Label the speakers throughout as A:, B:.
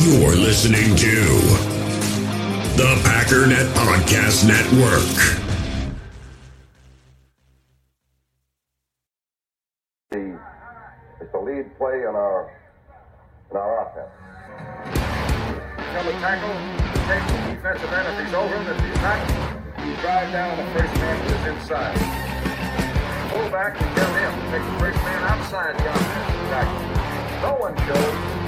A: You're listening to the Packernet Podcast Network.
B: The, it's the lead play in our in our offense.
C: Tell the tackle, take the defensive end if he's over him. If he's not, you drive down the first man to his inside. Pull back and tell him take the first man outside the offensive tackle. No one shows.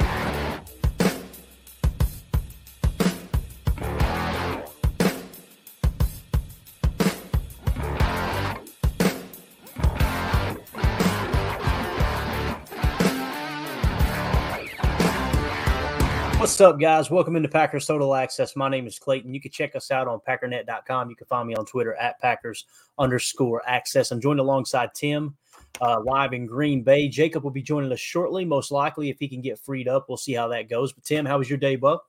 D: What's up, guys? Welcome into Packers Total Access. My name is Clayton. You can check us out on packernet.com. You can find me on Twitter at Packers underscore access. I'm joined alongside Tim uh, live in Green Bay. Jacob will be joining us shortly, most likely, if he can get freed up. We'll see how that goes. But, Tim, how was your day, Buck?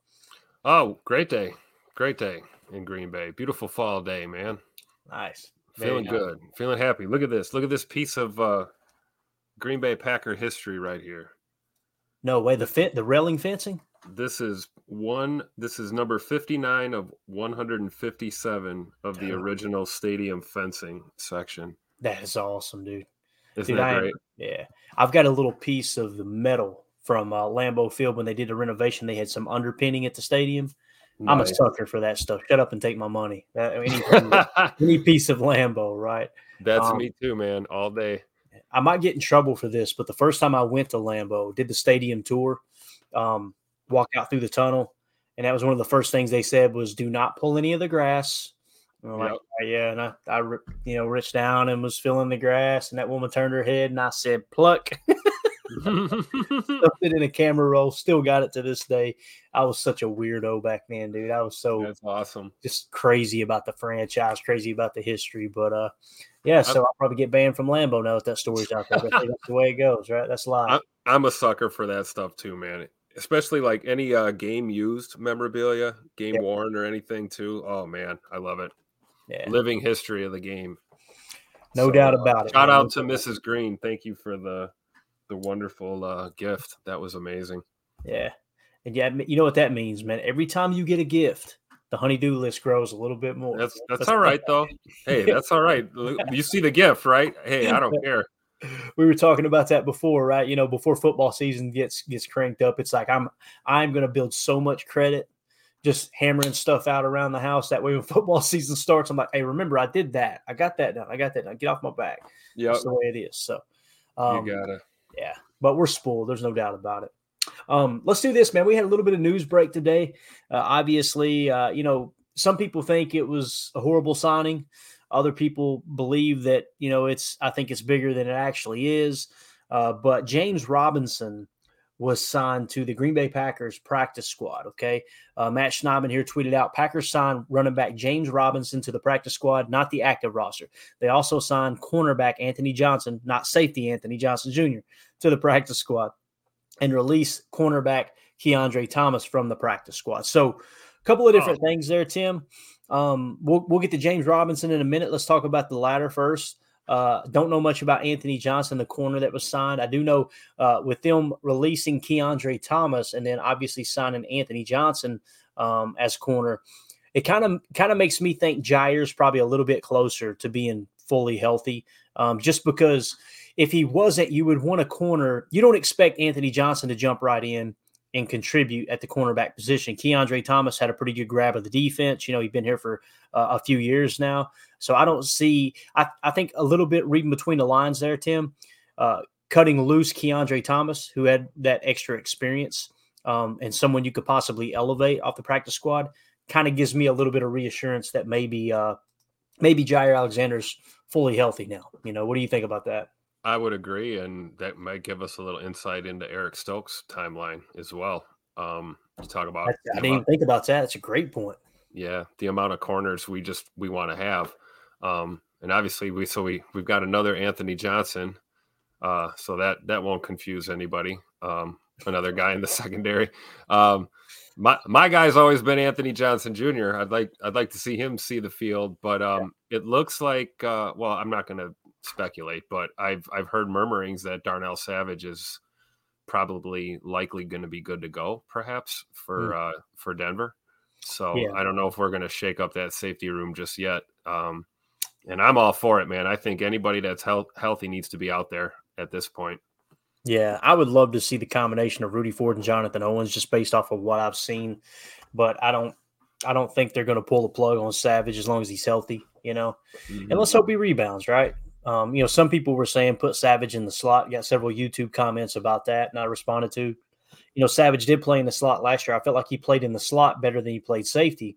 E: Oh, great day. Great day in Green Bay. Beautiful fall day, man.
D: Nice.
E: Feeling good. Feeling happy. Look at this. Look at this piece of uh, Green Bay Packer history right here.
D: No way. The fit, the railing fencing?
E: This is one. This is number 59 of 157 of the original stadium fencing section.
D: That is awesome, dude.
E: Isn't
D: Dude,
E: that
D: I
E: great?
D: yeah. I've got a little piece of the metal from uh, Lambeau Field when they did the renovation. They had some underpinning at the stadium. I'm a sucker for that stuff. Shut up and take my money. That, any, any piece of Lambeau, right?
E: That's
D: Um,
E: me too, man. All day.
D: I might get in trouble for this, but the first time I went to Lambeau, did the stadium tour, um, walk out through the tunnel, and that was one of the first things they said was, "Do not pull any of the grass." And I'm like,
E: Yep.
D: "Oh, yeah, and I, I, you know, reached down and was feeling the grass, and that woman turned her head, and I said, "Pluck." Stuffed it in a camera roll. Still got it to this day. I was such a weirdo back then, dude. I was so
E: That's awesome.
D: just crazy about the franchise, crazy about the history. But uh, yeah, so I'll probably get banned from Lambeau now that that story's out there. But I think that's the way it goes, right? That's live.
E: I'm a sucker for that stuff too, man. Especially like any uh, game used memorabilia, game
D: Yep.
E: worn or anything too. Oh man, I love it.
D: yeah,
E: Living history of the game.
D: no doubt about it.
E: Shout
D: man.
E: out to Mrs. Green. Thank you for the the wonderful uh, gift. That was amazing.
D: Yeah, and yeah, you know what that means, man. Every time you get a gift, the honeydew list grows a little bit more.
E: That's that's all right though. Hey, that's all right. You see the gift, right? Hey, I don't care.
D: We were talking about that before, right? You know, before football season gets gets cranked up, it's like I'm I'm going to build so much credit, just hammering stuff out around the house. That way, when football season starts, I'm like, hey, remember I did that. I got that done. I got that done. Get off my back.
E: Yeah,
D: That's the way it is. So, um,
E: you gotta.
D: yeah, but we're spoiled. There's no doubt about it. Um, let's do this, man. We had a little bit of news break today. Uh, obviously, uh, you know, some people think it was a horrible signing. Other people believe that you know it's. I think it's bigger than it actually is. Uh, but James Robinson was signed to the Green Bay Packers practice squad. Okay, uh, Matt Schneidman here tweeted out: Packers signed running back James Robinson to the practice squad, not the active roster. They also signed cornerback Anthony Johnson, not safety Anthony Johnson Jr., to the practice squad, and release cornerback Kiondre Thomas from the practice squad. So, a couple of different things there, Tim. Um, we'll we'll get to James Robinson in a minute. Let's talk about the latter first. Uh, don't know much about Anthony Johnson, the corner that was signed. I do know uh, with them releasing Kiondre Thomas and then obviously signing Anthony Johnson um, as corner, it kind of kind of makes me think Jaire's probably a little bit closer to being fully healthy. Um, just because if he wasn't, you would want a corner. You don't expect Anthony Johnson to jump right in and contribute at the cornerback position. Kiondre Thomas had a pretty good grab of the defense. You know, he's been here for uh, a few years now. So I don't see, I, I think a little bit reading between the lines there, Tim, uh, cutting loose Kiondre Thomas, who had that extra experience um, and someone you could possibly elevate off the practice squad, kind of gives me a little bit of reassurance that maybe, uh, maybe Jaire Alexander's fully healthy now. You know, what do you think about that?
E: I would agree, and that might give us a little insight into Eric Stokes' timeline as well. Um, to talk about,
D: I, I didn't even
E: amount-
D: think about that. That's a great point.
E: yeah, the amount of corners we just we want to have, um, and obviously we so we we've got another Anthony Johnson. uh, so that that won't confuse anybody. Um, another guy in the secondary. Um, my my guy's always been Anthony Johnson Jr. I'd like I'd like to see him see the field, but um, it looks like uh, well, I'm not going to speculate, but I've I've heard murmurings that Darnell Savage is probably likely going to be good to go, perhaps for mm. uh, for Denver. So yeah. I don't know if we're going to shake up that safety room just yet. Um, and I'm all for it, man. I think anybody that's health, healthy needs to be out there at this point.
D: Yeah, I would love to see the combination of Rudy Ford and Jonathan Owens just based off of what I've seen, but I don't I don't think they're going to pull the plug on Savage as long as he's healthy, you know. Mm-hmm. And let's hope he rebounds, right? Um, you know, some people were saying put Savage in the slot. Got several YouTube comments about that, and I responded to. You know, Savage did play in the slot last year. I felt like he played in the slot better than he played safety.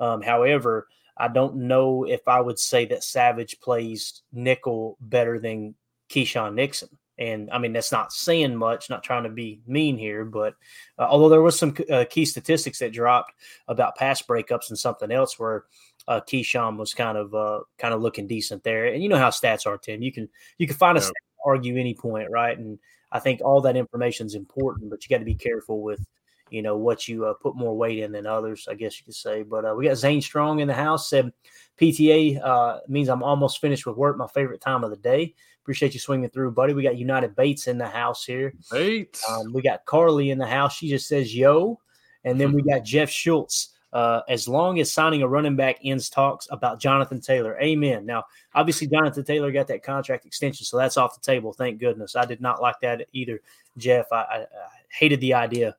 D: Um, however, I don't know if I would say that Savage plays nickel better than Keisean Nixon. And I mean, that's not saying much, not trying to be mean here, but uh, although there was some uh, key statistics that dropped about pass breakups and something else where uh, Keisean was kind of uh, kind of looking decent there. And you know how stats are, Tim. You can you can find a yeah. stat, argue any point, right? And I think all that information is important, but you got to be careful with you know what you uh, put more weight in than others, I guess you could say. But uh, we got Zane Strong in the house. Said PTA uh, means I'm almost finished with work. My favorite time of the day. Appreciate you swinging through, buddy. We got United Bates in the house here.
E: Bates.
D: Um, we got Carly in the house. She just says yo, and then we got Jeff Schultz. Uh, as long as signing a running back ends talks about Jonathan Taylor. Amen. Now, obviously, Jonathan Taylor got that contract extension, so that's off the table. Thank goodness. I did not like that either, Jeff. I, I, I hated the idea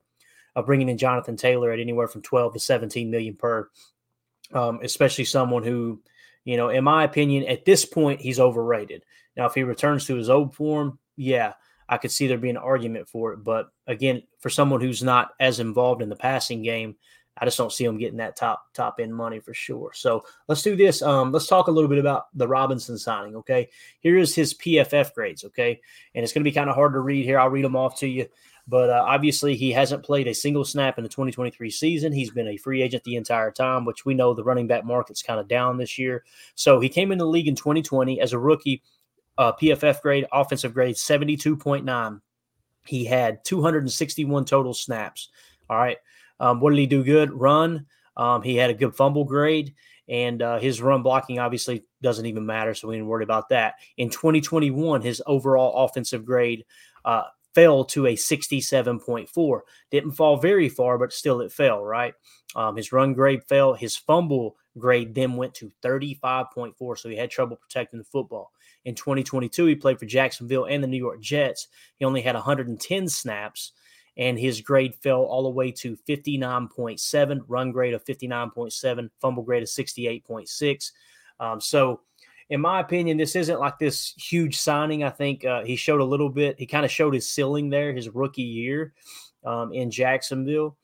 D: of bringing in Jonathan Taylor at anywhere from 12 to 17 million per, um, especially someone who, you know, in my opinion, at this point, he's overrated. Now, if he returns to his old form, yeah, I could see there being an argument for it. But again, for someone who's not as involved in the passing game, I just don't see him getting that top top end money for sure. So let's do this. Um, let's talk a little bit about the Robinson signing. Okay, here is his PFF grades. Okay, and it's going to be kind of hard to read here. I'll read them off to you. But uh, obviously, he hasn't played a single snap in the 2023 season. He's been a free agent the entire time, which we know the running back market's kind of down this year. So he came in the league in 2020 as a rookie. Uh, PFF grade, offensive grade 72.9. He had 261 total snaps. All right. Um, what did he do good? Run. Um, he had a good fumble grade, and uh, his run blocking obviously doesn't even matter, so we didn't worry about that. In 2021, his overall offensive grade uh, fell to a 67.4. Didn't fall very far, but still it fell, right? Um, his run grade fell. His fumble grade then went to 35.4, so he had trouble protecting the football. In 2022, he played for Jacksonville and the New York Jets. He only had 110 snaps and his grade fell all the way to 59.7, run grade of 59.7, fumble grade of 68.6. Um, so, in my opinion, this isn't like this huge signing. I think uh, he showed a little bit, he kind of showed his ceiling there his rookie year um, in Jacksonville.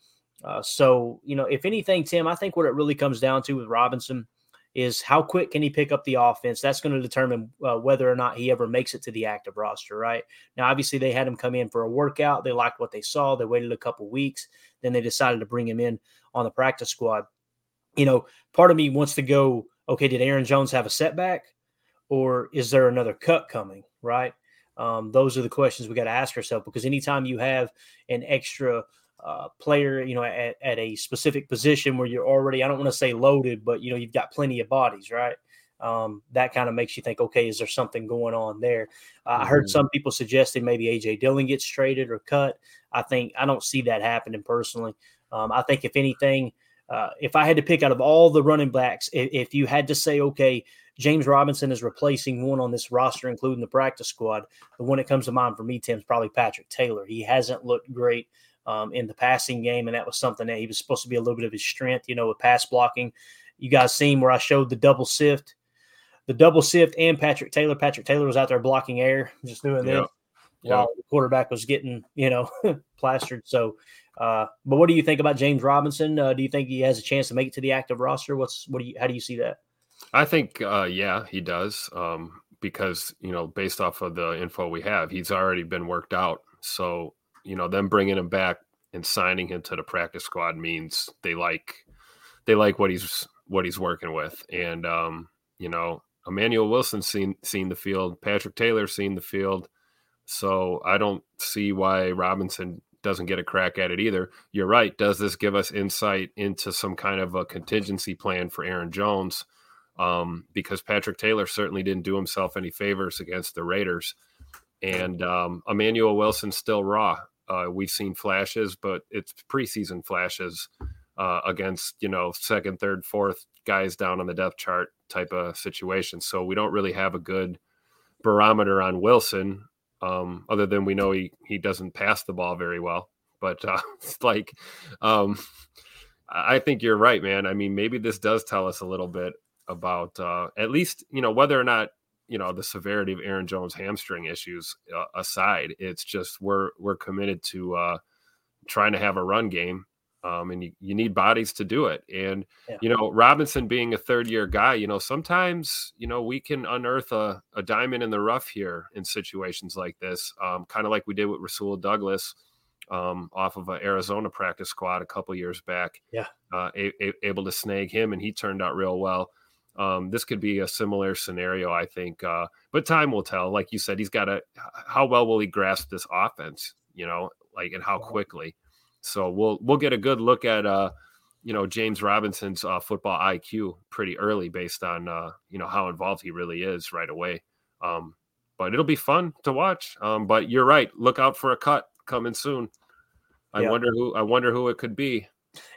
D: Uh, so, you know, if anything, Tim, I think what it really comes down to with Robinson is how quick can he pick up the offense? That's going to determine uh, whether or not he ever makes it to the active roster, right? Now, obviously, they had him come in for a workout. They liked what they saw. They waited a couple weeks. Then they decided to bring him in on the practice squad. You know, part of me wants to go, okay, did Aaron Jones have a setback or is there another cut coming, right? Um, those are the questions we got to ask ourselves because anytime you have an extra uh, player, you know, at, at a specific position where you're already, I don't want to say loaded, but, you know, you've got plenty of bodies, right? Um, that kind of makes you think, okay, is there something going on there? Uh, mm-hmm. I heard mm-hmm. some people suggesting maybe AJ Dillon gets traded or cut. I think I don't see that happening personally. Um, I think if anything, uh, if I had to pick out of all the running backs, if, if, you had to say, okay, James Robinson is replacing one on this roster, including the practice squad, the one that comes to mind for me, Tim, is probably Patrick Taylor. He hasn't looked great um, in the passing game, and that was something that he was supposed to be a little bit of his strength, you know, with pass blocking. You guys seen where I showed the double sift, the double sift, and Patrick Taylor. Patrick Taylor was out there blocking air, just doing that yeah. while the quarterback was getting, you know, plastered. So, uh, but what do you think about James Robinson? Uh, do you think he has a chance to make it to the active roster? What's what do you how do you see that?
E: I think uh, yeah, he does. Um, because you know, based off of the info we have, he's already been worked out. So you know, them bringing him back and signing him to the practice squad means they like they like what he's what he's working with. And um, you know, Emmanuel Wilson seen seen the field, Patrick Taylor seen the field. So I don't see why Robinson doesn't get a crack at it either. You're right. Does this give us insight into some kind of a contingency plan for Aaron Jones? Um, because Patrick Taylor certainly didn't do himself any favors against the Raiders. And um, Emmanuel Wilson's still raw. Uh, we've seen flashes, but it's preseason flashes uh, against, you know, second, third, fourth guys down on the depth chart type of situation. So we don't really have a good barometer on Wilson um, other than we know he he doesn't pass the ball very well. But uh, it's like, um, I think you're right, man. I mean, maybe this does tell us a little bit about uh, at least you know whether or not you know the severity of Aaron Jones' hamstring issues uh, aside. It's just we're we're committed to uh, trying to have a run game um, and you, you need bodies to do it. And yeah. you know, Robinson being a third year guy, you know, sometimes you know we can unearth a, a diamond in the rough here in situations like this, um, kind of like we did with Rasul Douglas um, off of an Arizona practice squad a couple years back.
D: Yeah,
E: uh, a, a, able to snag him, and he turned out real well. Um, this could be a similar scenario, I think, uh, but time will tell. Like you said, he's got to. How well will he grasp this offense? You know, like and how quickly. So we'll we'll get a good look at uh, you know James Robinson's uh, football IQ pretty early, based on uh, you know how involved he really is right away. Um, but it'll be fun to watch. Um, but you're right. Look out for a cut coming soon. I yeah. wonder who I wonder who it could be.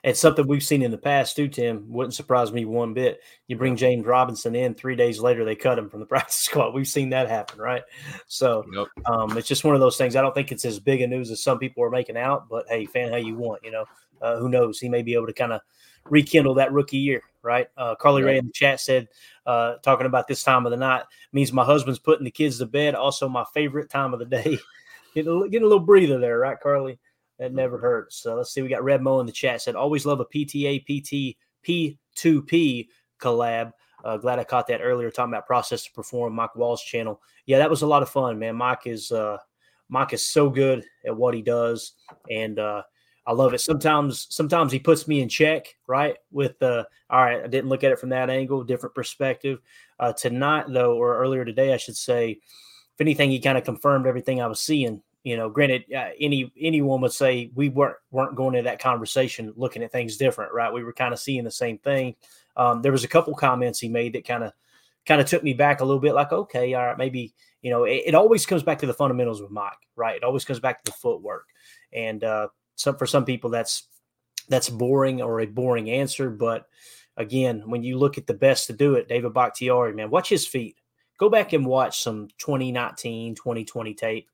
D: It's something we've seen in the past too, Tim. Wouldn't surprise me one bit. You bring James Robinson in, three days later they cut him from the practice squad. We've seen that happen, right? So yep. um, it's just one of those things. I don't think it's as big a news as some people are making out, but hey, fan how you want, you know. Uh, who knows? He may be able to kind of rekindle that rookie year, right? Uh, Carly right. Ray in the chat said, uh, talking about this time of the night means my husband's putting the kids to bed. Also, my favorite time of the day. getting, a, getting a little breather there, right, Carly? That never hurts. So let's see. We got Red Mo in the chat said, always love a PTA PT P2P collab. Uh, glad I caught that earlier talking about process to perform Mike Wall's channel. Yeah, that was a lot of fun, man. Mike is uh Mike is so good at what he does. And uh I love it. Sometimes sometimes he puts me in check, right? With uh all right, I didn't look at it from that angle, different perspective. Uh tonight though, or earlier today, I should say, if anything, he kind of confirmed everything I was seeing you know, granted, uh, any anyone would say we weren't weren't going into that conversation looking at things different, right? We were kind of seeing the same thing. Um, there was a couple comments he made that kind of kind of took me back a little bit, like, okay, all right, maybe you know, it, it, always comes back to the fundamentals with Mike, right? It always comes back to the footwork, and uh, some for some people that's that's boring or a boring answer, but again, when you look at the best to do it, David Bakhtiari, man, watch his feet. Go back and watch some 2019, 2020 tape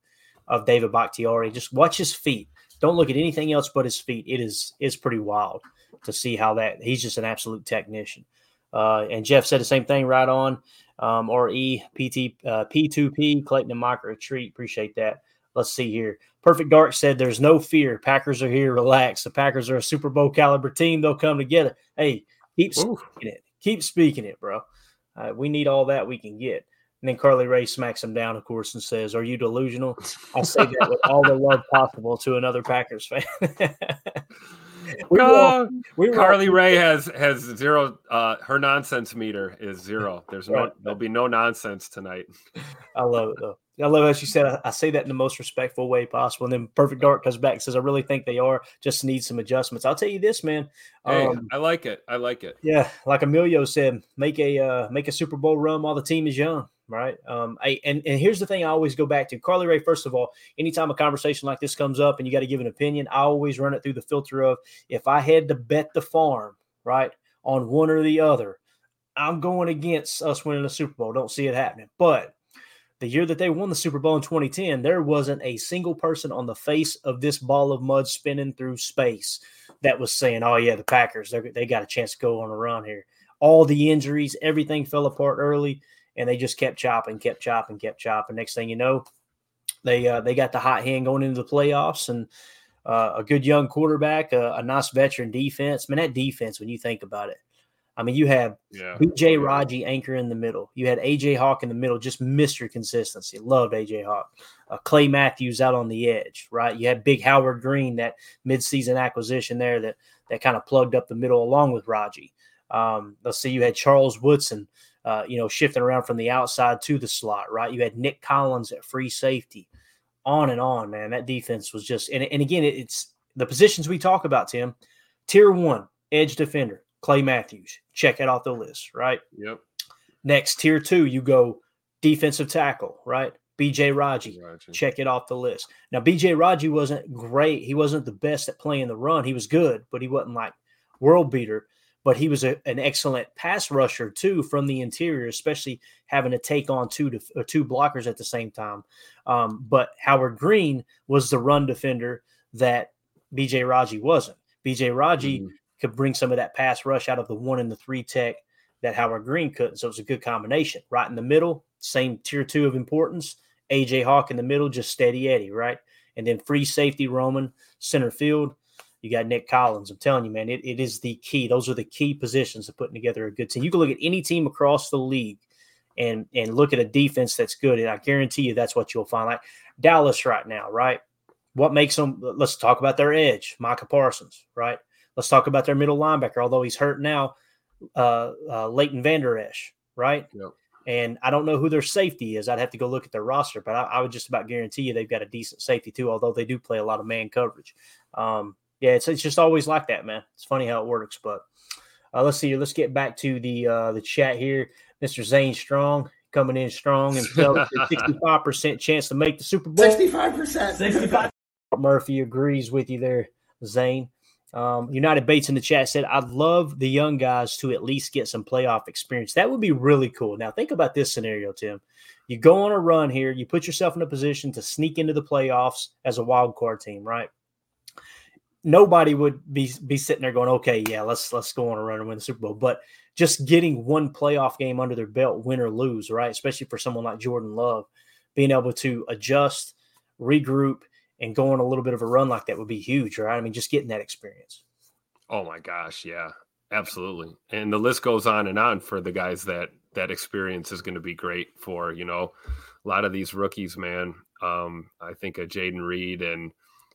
D: of David Bakhtiari. Just watch his feet. Don't look at anything else but his feet. It is is pretty wild to see how that he's just an absolute technician. Uh, and Jeff said the same thing right on. Um, or E PT uh, P2P Clayton and are a treat. Appreciate that. Let's see here. Perfect Dark said, "There's no fear. Packers are here. Relax. The Packers are a Super Bowl caliber team. They'll come together. Hey, keep Ooh. speaking it. Keep speaking it, bro. Uh, we need all that we can get. And then Carly Ray smacks him down, of course, and says, Are you delusional? I say that with all the love possible to another Packers fan.
E: we uh, we Carly Ray has has zero. Uh, her nonsense meter is zero. There's no right. there'll be no nonsense tonight.
D: I love it though. I love as she said. I, I, say that in the most respectful way possible. And then Perfect Dark comes back and says, "I really think they are just need some adjustments." I'll tell you this, man.
E: Hey, um, I like it. I like it.
D: Yeah, like Emilio said, make a uh, make a Super Bowl run while the team is young right? Um, I, and and here's the thing I always go back to Carly Ray. First of all, anytime a conversation like this comes up and you got to give an opinion, I always run it through the filter of if I had to bet the farm, right, on one or the other, I'm going against us winning the Super Bowl. Don't see it happening. But the year that they won the Super Bowl in 2010, there wasn't a single person on the face of this ball of mud spinning through space that was saying, "Oh yeah, the Packers, they got a chance to go on a run here." All the injuries, everything fell apart early and they just kept chopping, kept chopping, kept chopping. Next thing you know, they uh, they got the hot hand going into the playoffs and uh, a good young quarterback, a, a, nice veteran defense. Man, that defense, when you think about it, I mean, you have yeah. BJ Raji anchor in the middle. You had AJ Hawk in the middle, just Mr. Consistency. Loved AJ Hawk. Uh, Clay Matthews out on the edge, right? You had Big Howard Green, that midseason acquisition there that that kind of plugged up the middle along with Raji. Um, let's see, you had Charles Woodson uh, you know, shifting around from the outside to the slot, right? You had Nick Collins at free safety. on and on, man. That defense was just, and, and again, it's the positions we talk about, Tim. Tier one, edge defender, Clay Matthews. Check it off the list, right?
E: Yep.
D: Next, tier two, you go defensive tackle, right? BJ Raji.
E: Raji.
D: Check it off the list. Now, BJ Raji wasn't great. He wasn't the best at playing the run. He was good, but he wasn't like world beater. But he was a, an excellent pass rusher too from the interior, especially having to take on two or two blockers at the same time. Um, but Howard Green was the run defender that BJ Raji wasn't. BJ Raji
E: Mhm.
D: could bring some of that pass rush out of the one and the three tech that Howard Green couldn't. So it was a good combination. Right in the middle, same tier two of importance. AJ Hawk in the middle, just steady Eddie, right? And then free safety Roman, center field. You got Nick Collins. I'm telling you, man, it, it is the key. Those are the key positions of putting together a good team. You can look at any team across the league and and look at a defense that's good, and I guarantee you that's what you'll find. Like Dallas right now, right? What makes them? Let's talk about their edge, Micah Parsons, right? Let's talk about their middle linebacker, although he's hurt now, uh, uh, Leighton Vander Esch, right?
E: Yep.
D: And I don't know who their safety is. I'd have to go look at their roster, but I, I would just about guarantee you they've got a decent safety too, although they do play a lot of man coverage. Um, yeah, it's, it's just always like that, man. It's funny how it works. But uh, let's see. Let's get back to the uh, the chat here. Mr. Zane Strong coming in strong and sixty five percent chance to make the Super Bowl.
F: 65%.
D: 65. Murphy agrees with you there, Zane. Um, United Bates in the chat said, I'd love the young guys to at least get some playoff experience. That would be really cool. Now, think about this scenario, Tim. You go on a run here, you put yourself in a position to sneak into the playoffs as a wild card team, right? Nobody would be be sitting there going, okay, yeah, let's let's go on a run and win the Super Bowl. But just getting one playoff game under their belt, win or lose, right? Especially for someone like Jordan Love, being able to adjust, regroup, and go on a little bit of a run like that would be huge, right? I mean, just getting that experience.
E: Oh my gosh, yeah, absolutely. And the list goes on and on for the guys that that experience is going to be great for. You know, a lot of these rookies, man. Um, I think of Jayden Reed and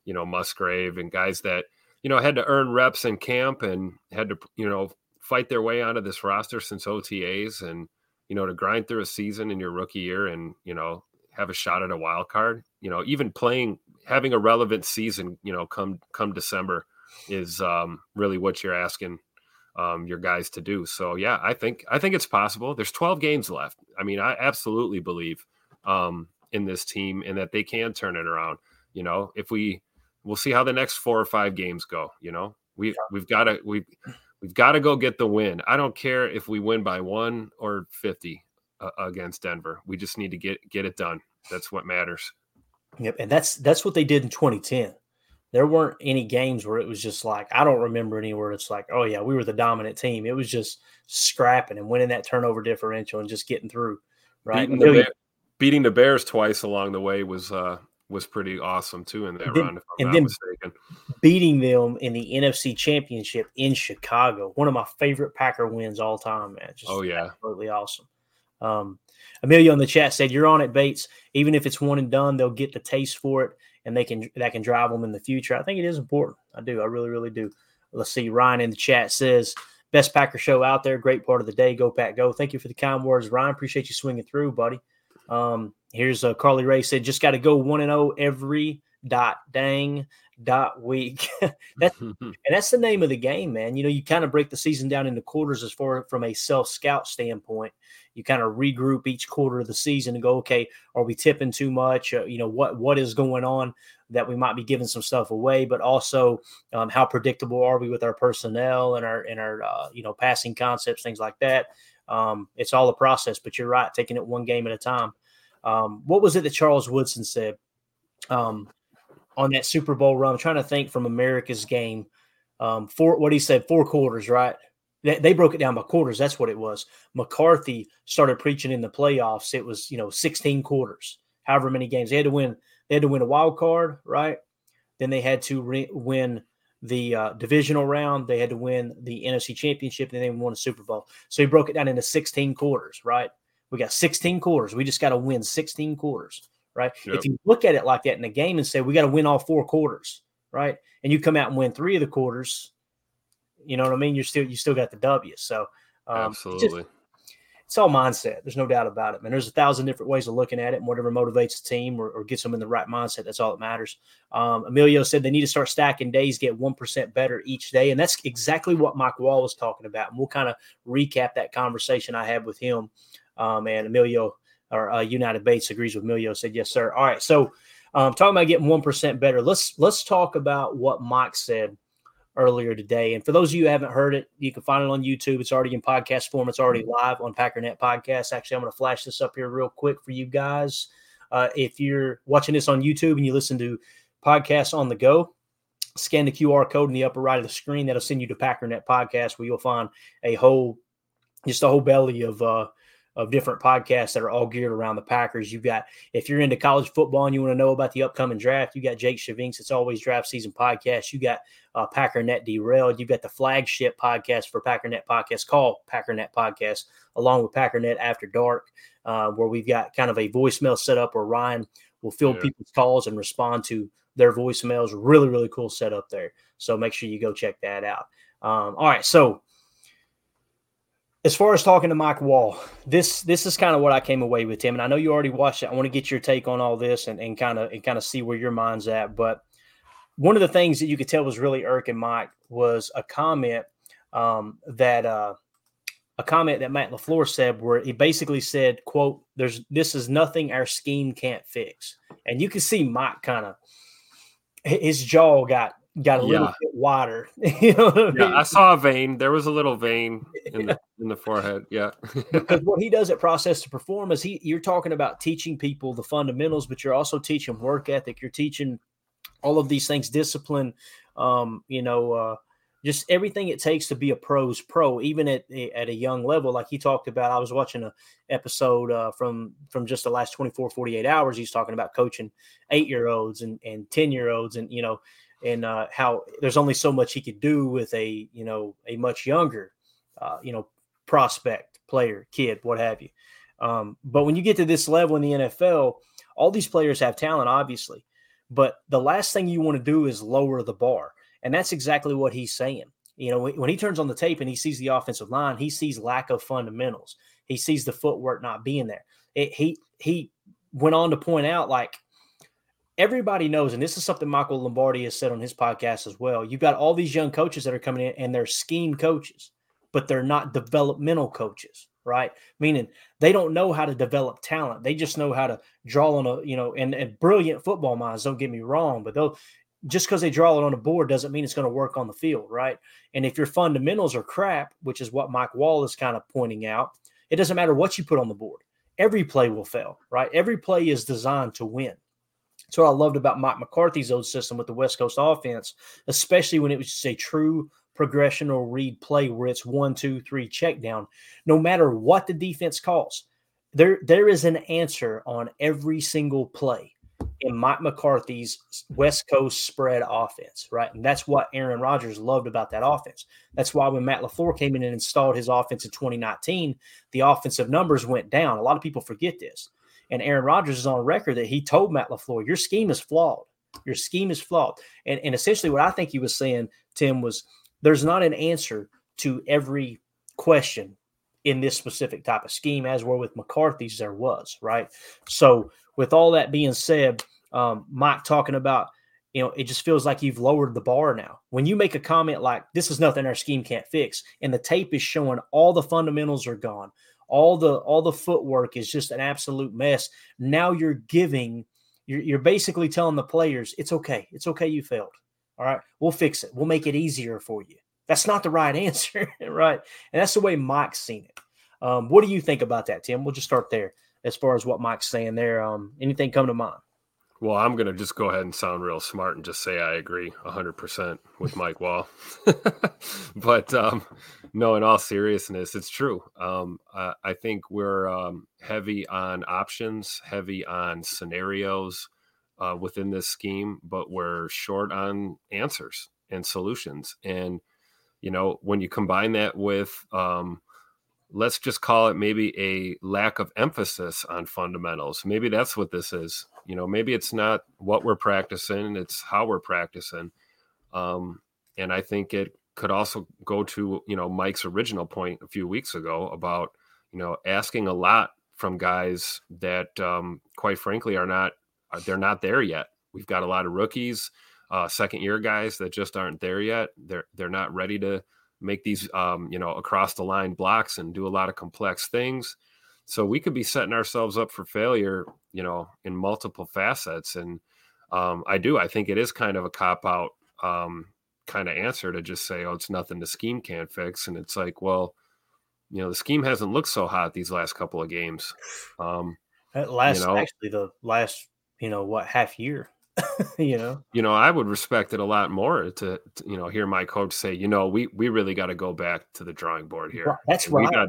E: you know Musgrave and guys that you know had to earn reps in camp and had to you know fight their way onto this roster since OTAs and you know to grind through a season in your rookie year and you know have a shot at a wild card. You know, even playing having a relevant season, you know, come come December is um, really what you're asking um, your guys to do. So yeah, I think I think it's possible. There's 12 games left. I mean, I absolutely believe um, in this team and that they can turn it around. You know, if we we'll see how the next four or five games go. You know, we we've got to we we've got to go get the win. I don't care if we win by one or 50 uh, against Denver. We just need to get get it done. That's what matters.
D: Yep, and that's that's what they did in 2010. There weren't any games where it was just like I don't remember anywhere it's like, oh yeah, we were the dominant team. It was just scrapping and winning that turnover differential and just getting through. Right,
E: Beating the, beating the Bears twice along the way was uh was pretty awesome too in that
D: then,
E: round, if I'm
D: and
E: not
D: then
E: mistaken.
D: beating them in the NFC Championship in Chicago. One of my favorite Packer wins all time, man. Just
E: Oh, yeah.
D: absolutely awesome. Um, Amelia in the chat said, "You're on it, Bates. Even if it's one and done, they'll get the taste for it, and they can that can drive them in the future. I think it is important. I do. I really, really do. Let's see. Ryan in the chat says." Best Packer show out there. Great part of the day. Go Pack Go. Thank you for the kind words, Ryan. Appreciate you swinging through, buddy. Um, here's uh, Carly Ray said, just got to go one and zero every dot dang dot week. that's and that's the name of the game, man. You know, you kind of break the season down into quarters as far from a self scout standpoint. You kind of regroup each quarter of the season and go, okay, are we tipping too much? Uh, you know, what what is going on that we might be giving some stuff away, but also um, how predictable are we with our personnel and our and our uh, you know passing concepts, things like that. Um, it's all a process, but you're right, taking it one game at a time. Um, what was it that Charles Woodson said um, on that Super Bowl run? I'm trying to think from America's game. Um, four, what he said, four quarters, right? They, they broke it down by quarters. That's what it was. McCarthy started preaching in the playoffs. It was you know 16 quarters, however many games they had to win. They had to win a wild card, right? Then they had to re- win the uh, divisional round. They had to win the NFC Championship, and then they won a Super Bowl. So he broke it down into 16 quarters, right? We got 16 quarters. We just got to win 16 quarters, right?
E: Yep.
D: If you look at it like that in the game and say we got to win all four quarters, right? And you come out and win three of the quarters, you know what I mean? You're still you still got the W. So um, it's just-
E: Absolutely.
D: it's all mindset. There's no doubt about it, man. There's a thousand different ways of looking at it, and whatever motivates the team or, or gets them in the right mindset, that's all that matters. Um, Emilio said they need to start stacking days, get one percent better each day, and that's exactly what Mike Wall was talking about. And we'll kind of recap that conversation I had with him. Um, and Emilio or uh, United Bates agrees with Emilio. Said yes, sir. All right, so um, talking about getting one percent better. Let's let's talk about what Mike said earlier today. And for those of you who haven't heard it, you can find it on YouTube. It's already in podcast form. It's already live on Packernet Podcast. Actually, I'm going to flash this up here real quick for you guys. Uh, if you're watching this on YouTube and you listen to podcasts on the go, scan the QR code in the upper right of the screen. That'll send you to Packernet Podcast, where you'll find a whole, just a whole belly of uh, of different podcasts that are all geared around the Packers. You've got, if you're into college football and you want to know about the upcoming draft, you got Jake Shavinks. It's always draft season podcast. You got uh, Packernet Derailed. You've got the flagship podcast for Packernet Podcast called Packernet Podcast, along with Packernet After Dark, uh, where we've got kind of a voicemail set up where Ryan will field yeah. people's calls and respond to their voicemails. Really, really cool setup there. So make sure you go check that out. Um, all right. So, as far as talking to Mike Wall, this this is kind of what I came away with, Tim. And I know you already watched it. I want to get your take on all this and, kind of and kind of see where your mind's at. But one of the things that you could tell was really irking Mike was a comment um, that uh, a comment that Matt LaFleur said where he basically said, quote, there's this is nothing our scheme can't fix. And you can see Mike kind of his jaw got got a yeah. little bit wider. you know
E: I mean? Yeah, I saw a vein. There was a little vein in the in the forehead. Yeah.
D: because what he does at Process to Perform is he you're talking about teaching people the fundamentals, but you're also teaching work ethic. You're teaching all of these things, discipline, um, you know, uh, just everything it takes to be a pro's pro, even at at a young level. Like he talked about, I was watching a episode uh, from from just the last 24, 48 hours. He's talking about coaching eight year olds and and ten year olds, and you know, and uh, how there's only so much he could do with a you know a much younger uh, you know prospect player kid what have you. Um, but when you get to this level in the nfl all these players have talent obviously but the last thing you want to do is lower the bar and that's exactly what he's saying. You know when he turns on the tape and he sees the offensive line he sees lack of fundamentals. He sees the footwork not being there. It, he he went on to point out like everybody knows, and this is something Michael Lombardi has said on his podcast as well. You've got all these young coaches that are coming in and they're scheme coaches, but they're not developmental coaches, right? Meaning they don't know how to develop talent. They just know how to draw on a, you know, and, and brilliant football minds, don't get me wrong, but they'll just because they draw it on a board doesn't mean it's going to work on the field, right? And if your fundamentals are crap, which is what Mike Wall is kind of pointing out, it doesn't matter what you put on the board. Every play will fail, right? Every play is designed to win. That's what I loved about Mike McCarthy's old system with the West Coast offense, especially when it was just a true progression or read play where it's one, two, three, check down. No matter what the defense calls, there there is an answer on every single play in Mike McCarthy's West Coast spread offense, right? And that's what Aaron Rodgers loved about that offense. That's why when Matt LaFleur came in and installed his offense in 2019, the offensive numbers went down. A lot of people forget this. And Aaron Rodgers is on record that he told Matt LaFleur, your scheme is flawed. Your scheme is flawed. And, and essentially what I think he was saying, Tim, was there's not an answer to every question in this specific type of scheme, as were with McCarthy's there was, right? So with all that being said, um, Mike talking about, you know, it just feels like you've lowered the bar now. When you make a comment like this is nothing our scheme can't fix, and the tape is showing all the fundamentals are gone, all the all the footwork is just an absolute mess. Now you're giving you're, you're basically telling the players it's okay. It's okay you failed. All right. We'll fix it. We'll make it easier for you. That's not the right answer right? And that's the way mike's seen it. Um, what do you think about that tim? We'll just start there as far as what mike's saying there. Um, anything come to mind
E: well, I'm going to just go ahead and sound real smart and just say I agree 100% with Mike Wall. but um, no, in all seriousness, it's true. Um, I, I, think we're um, heavy on options, heavy on scenarios uh, within this scheme, but we're short on answers and solutions. And, you know, when you combine that with, um, let's just call it maybe a lack of emphasis on fundamentals, maybe that's what this is you know, maybe it's not what we're practicing, it's how we're practicing. Um, and I think it could also go to, you know, Mike's original point a few weeks ago about, you know, asking a lot from guys that, um, quite frankly, are not they're not there yet. We've got a lot of rookies, uh, second year guys that just aren't there yet. They're they're not ready to make these um, you know across the line blocks and do a lot of complex things. So we could be setting ourselves up for failure, you know, in multiple facets. And um, I do. I think it is kind of a cop out um, kind of answer to just say, "Oh, it's nothing the scheme can't fix." And it's like, well, you know, the scheme hasn't looked so hot these last couple of games. Um,
D: last, you know, actually, the last, you know, what half year. you know,
E: you know, I would respect it a lot more to, to you know hear my coach say, you know, we we really got to go back to the drawing board here.
D: That's right.
E: We got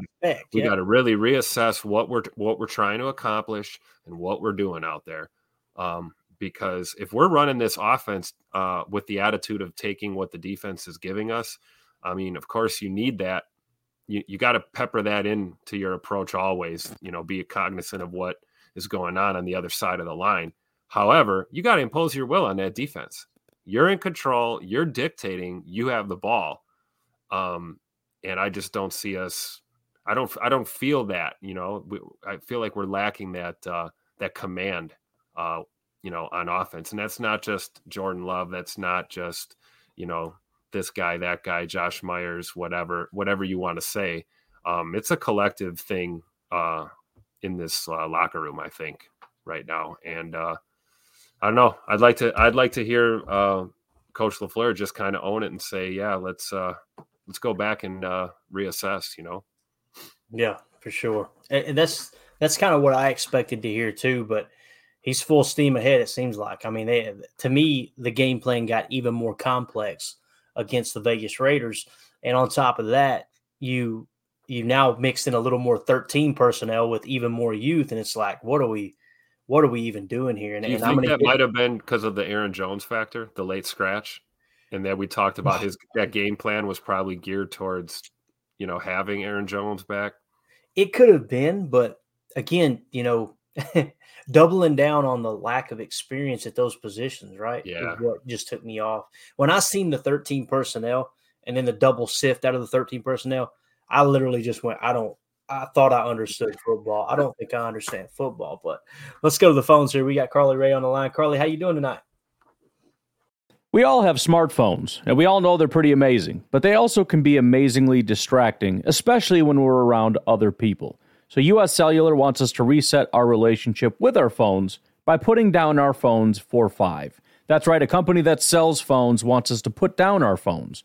E: we yeah. got to really reassess what we're what we're trying to accomplish and what we're doing out there. Um, because if we're running this offense uh, with the attitude of taking what the defense is giving us, I mean, of course, you need that. You you got to pepper that into your approach always. You know, be cognizant of what is going on on the other side of the line However, you got to impose your will on that defense. You're in control. You're dictating. You have the ball, um, and I just don't see us. I don't. I don't feel that. You know, we, I feel like we're lacking that uh, that command. Uh, you know, on offense, and that's not just Jordan Love. That's not just you know this guy, that guy, Josh Myers, whatever, whatever you want to say. Um, it's a collective thing uh, in this uh, locker room, I think, right now, and uh, I don't know. I'd like to. I'd like to hear uh, Coach Lafleur just kind of own it and say, "Yeah, let's uh, let's go back and uh, reassess." You know.
D: Yeah, for sure, and, that's that's kind of what I expected to hear too. But he's full steam ahead. It seems like. I mean, they, to me, the game plan got even more complex against the Vegas Raiders, and on top of that, you you now mixed in a little more 13 personnel with even more youth, and it's like, what are we? What are we even doing here?
E: And, Do you and think that get... might have been because of the Aaron Jones factor, the late scratch, and that we talked about his that game plan was probably geared towards, you know, having Aaron Jones back.
D: It could have been, but again, you know, doubling down on the lack of experience at those positions, right?
E: Yeah,
D: what just took me off when I seen the 13 personnel and then the double sift out of the 13 personnel. I literally just went, I don't, I thought I understood football. I don't think I understand football, but let's go to the phones here. We got Carly Ray on the line. Carly, how you doing tonight?
F: We all have smartphones, and we all know they're pretty amazing, but they also can be amazingly distracting, especially when we're around other people. So, US Cellular wants us to reset our relationship with our phones by putting down our phones for five. That's right, a company that sells phones wants us to put down our phones.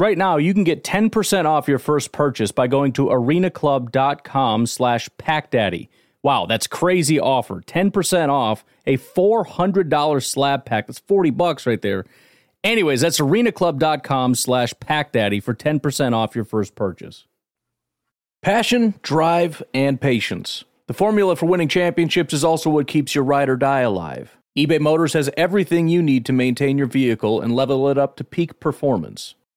F: Right now, you can get 10% off your first purchase by going to arenaclub.com slash packdaddy. Wow, that's crazy offer. 10% off a $400 slab pack. That's 40 bucks right there. Anyways, that's arenaclub.com slash packdaddy for 10% off your first purchase. Passion, drive, and patience. The formula for winning championships is also what keeps your ride or die alive. eBay Motors has everything you need to maintain your vehicle and level it up to peak performance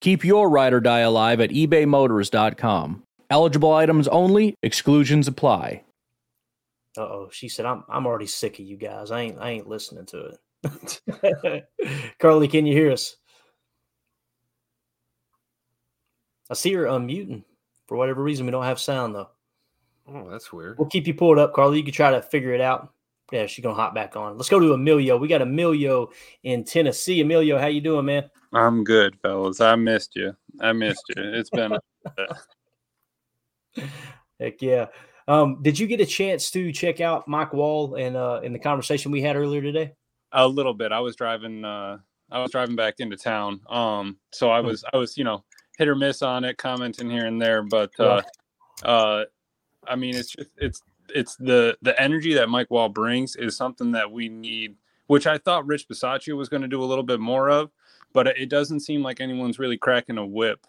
F: Keep your ride or die alive at ebaymotors.com. Eligible items only, exclusions apply.
D: Uh oh, she said, "I'm I'm already sick of you guys. I ain't I ain't listening to it." Carly, can you hear us? I see her unmuting. For whatever reason, we don't have sound though.
E: Oh, that's weird.
D: We'll keep you pulled up, Carly. You can try to figure it out. Yeah, she's gonna hop back on. Let's go to Emilio. We got Emilio in Tennessee. Emilio, how you doing, man?
G: I'm good, fellas. I missed you. I missed you. It's been.
D: Heck yeah. Um, did you get a chance to check out Mike Wall and uh, in the conversation we had earlier today?
G: A little bit. I was driving. Uh, I was driving back into town. Um, so I was. I was. You know, hit or miss on it, commenting here and there. But uh, uh, I mean, it's just it's it's the the energy that Mike Wall brings is something that we need, which I thought Rich Bisaccia was going to do a little bit more of, but it doesn't seem like anyone's really cracking a whip.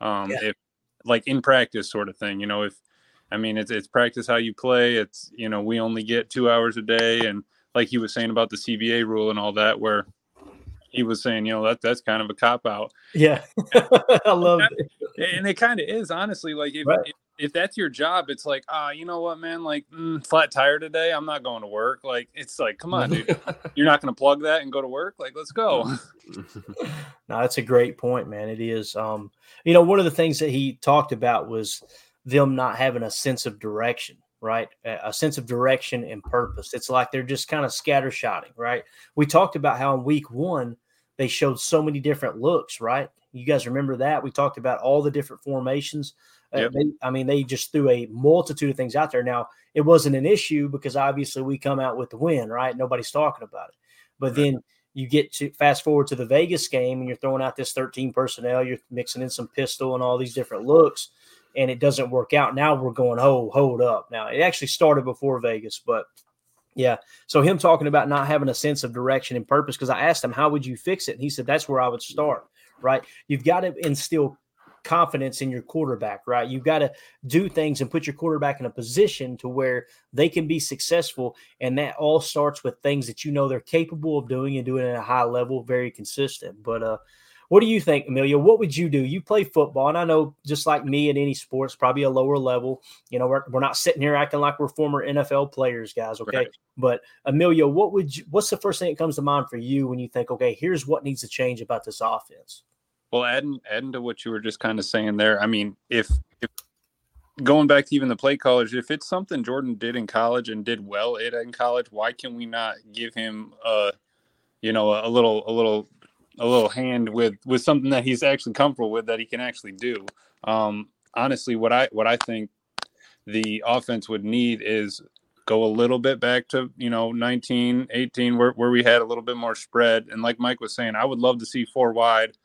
G: Um,
D: Yeah.
G: if like in practice, sort of thing. You know, if I mean, it's it's practice how you play. It's you know, we only get two hours a day, and like he was saying about the CBA rule and all that, where he was saying, you know, that that's kind of a cop out
D: Yeah, I love it.
G: and it kind of is honestly like if,
D: Right.
G: if if that's your job it's like ah you know what man like mm, flat tire today i'm not going to work like it's like come on dude you're not going to plug that and go to work like let's go
D: No, that's a great point, man. It is. Um, you know, one of the things that he talked about was them not having a sense of direction, right? A, sense of direction and purpose. It's like they're just kind of scattershotting, right? We talked about how in week one they showed so many different looks, right? You guys remember that? We talked about all the different formations. Uh, they, I mean, they just threw a multitude of things out there. Now, it wasn't an issue because obviously we come out with the win, right? Nobody's talking about it. But then you get to fast forward to the Vegas game and you're throwing out this 13 personnel, you're mixing in some pistol and all these different looks, and it doesn't work out. Now we're going, oh, hold up. Now it actually started before Vegas, but yeah. So him talking about not having a sense of direction and purpose, because I asked him, how would you fix it? And he said, that's where I would start, right? You've got to instill confidence in your quarterback, right? You've got to do things and put your quarterback in a position to where they can be successful. And that all starts with things that you know they're capable of doing and doing at a high level, very consistent. But uh what do you think, Emilio? What would you do? You play football, and I know just like me in any sports, probably a lower level. You know, we're, we're not sitting here acting like we're former NFL players, guys. Okay,
G: Right.
D: but Emilio, what would you? What's the first thing that comes to mind for you when you think, okay, here's what needs to change about this offense?
G: well adding adding to what you were just kind of saying there i mean if if going back to even the play college, if it's something jordan did in college and did well at in college why can we not give him a you know a little a little a little hand with with something that he's actually comfortable with that he can actually do. Um honestly what i what i think the offense would need is go a little bit back to you know 19 18 where, where we had a little bit more spread. And like mike was saying i would love to see four wide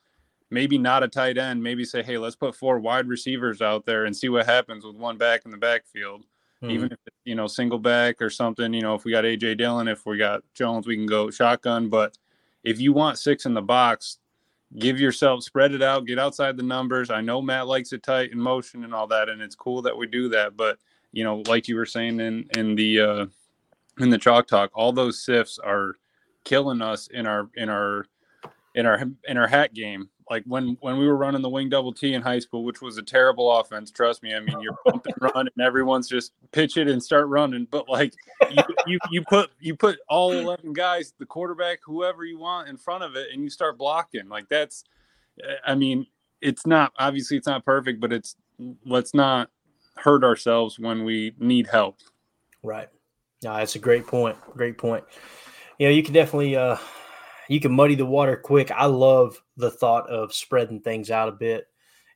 G: maybe not a tight end maybe say hey let's put four wide receivers out there and see what happens with one back in the backfield. Even if it's, you know single back or something you know if we got aj dillon if we got jones we can go shotgun. But if you want six in the box give yourself spread it out get outside the numbers. I know matt likes it tight in motion and all that and it's cool that we do that but you know like you were saying in in the uh in the chalk talk all those sifts are killing us in our in our in our in our hat game like when when we were running the wing double T in high school, which was a terrible offense. Trust me. I mean, you're bump and run, and everyone's just pitch it and start running. But like you, you you put you put all eleven guys, the quarterback, whoever you want, in front of it, and you start blocking. Like that's, I mean, it's not obviously it's not perfect, but it's let's not hurt ourselves when we need help.
D: Right. No, that's a great point. Great point. You know, you can definitely uh you can muddy the water quick. I love the thought of spreading things out a bit.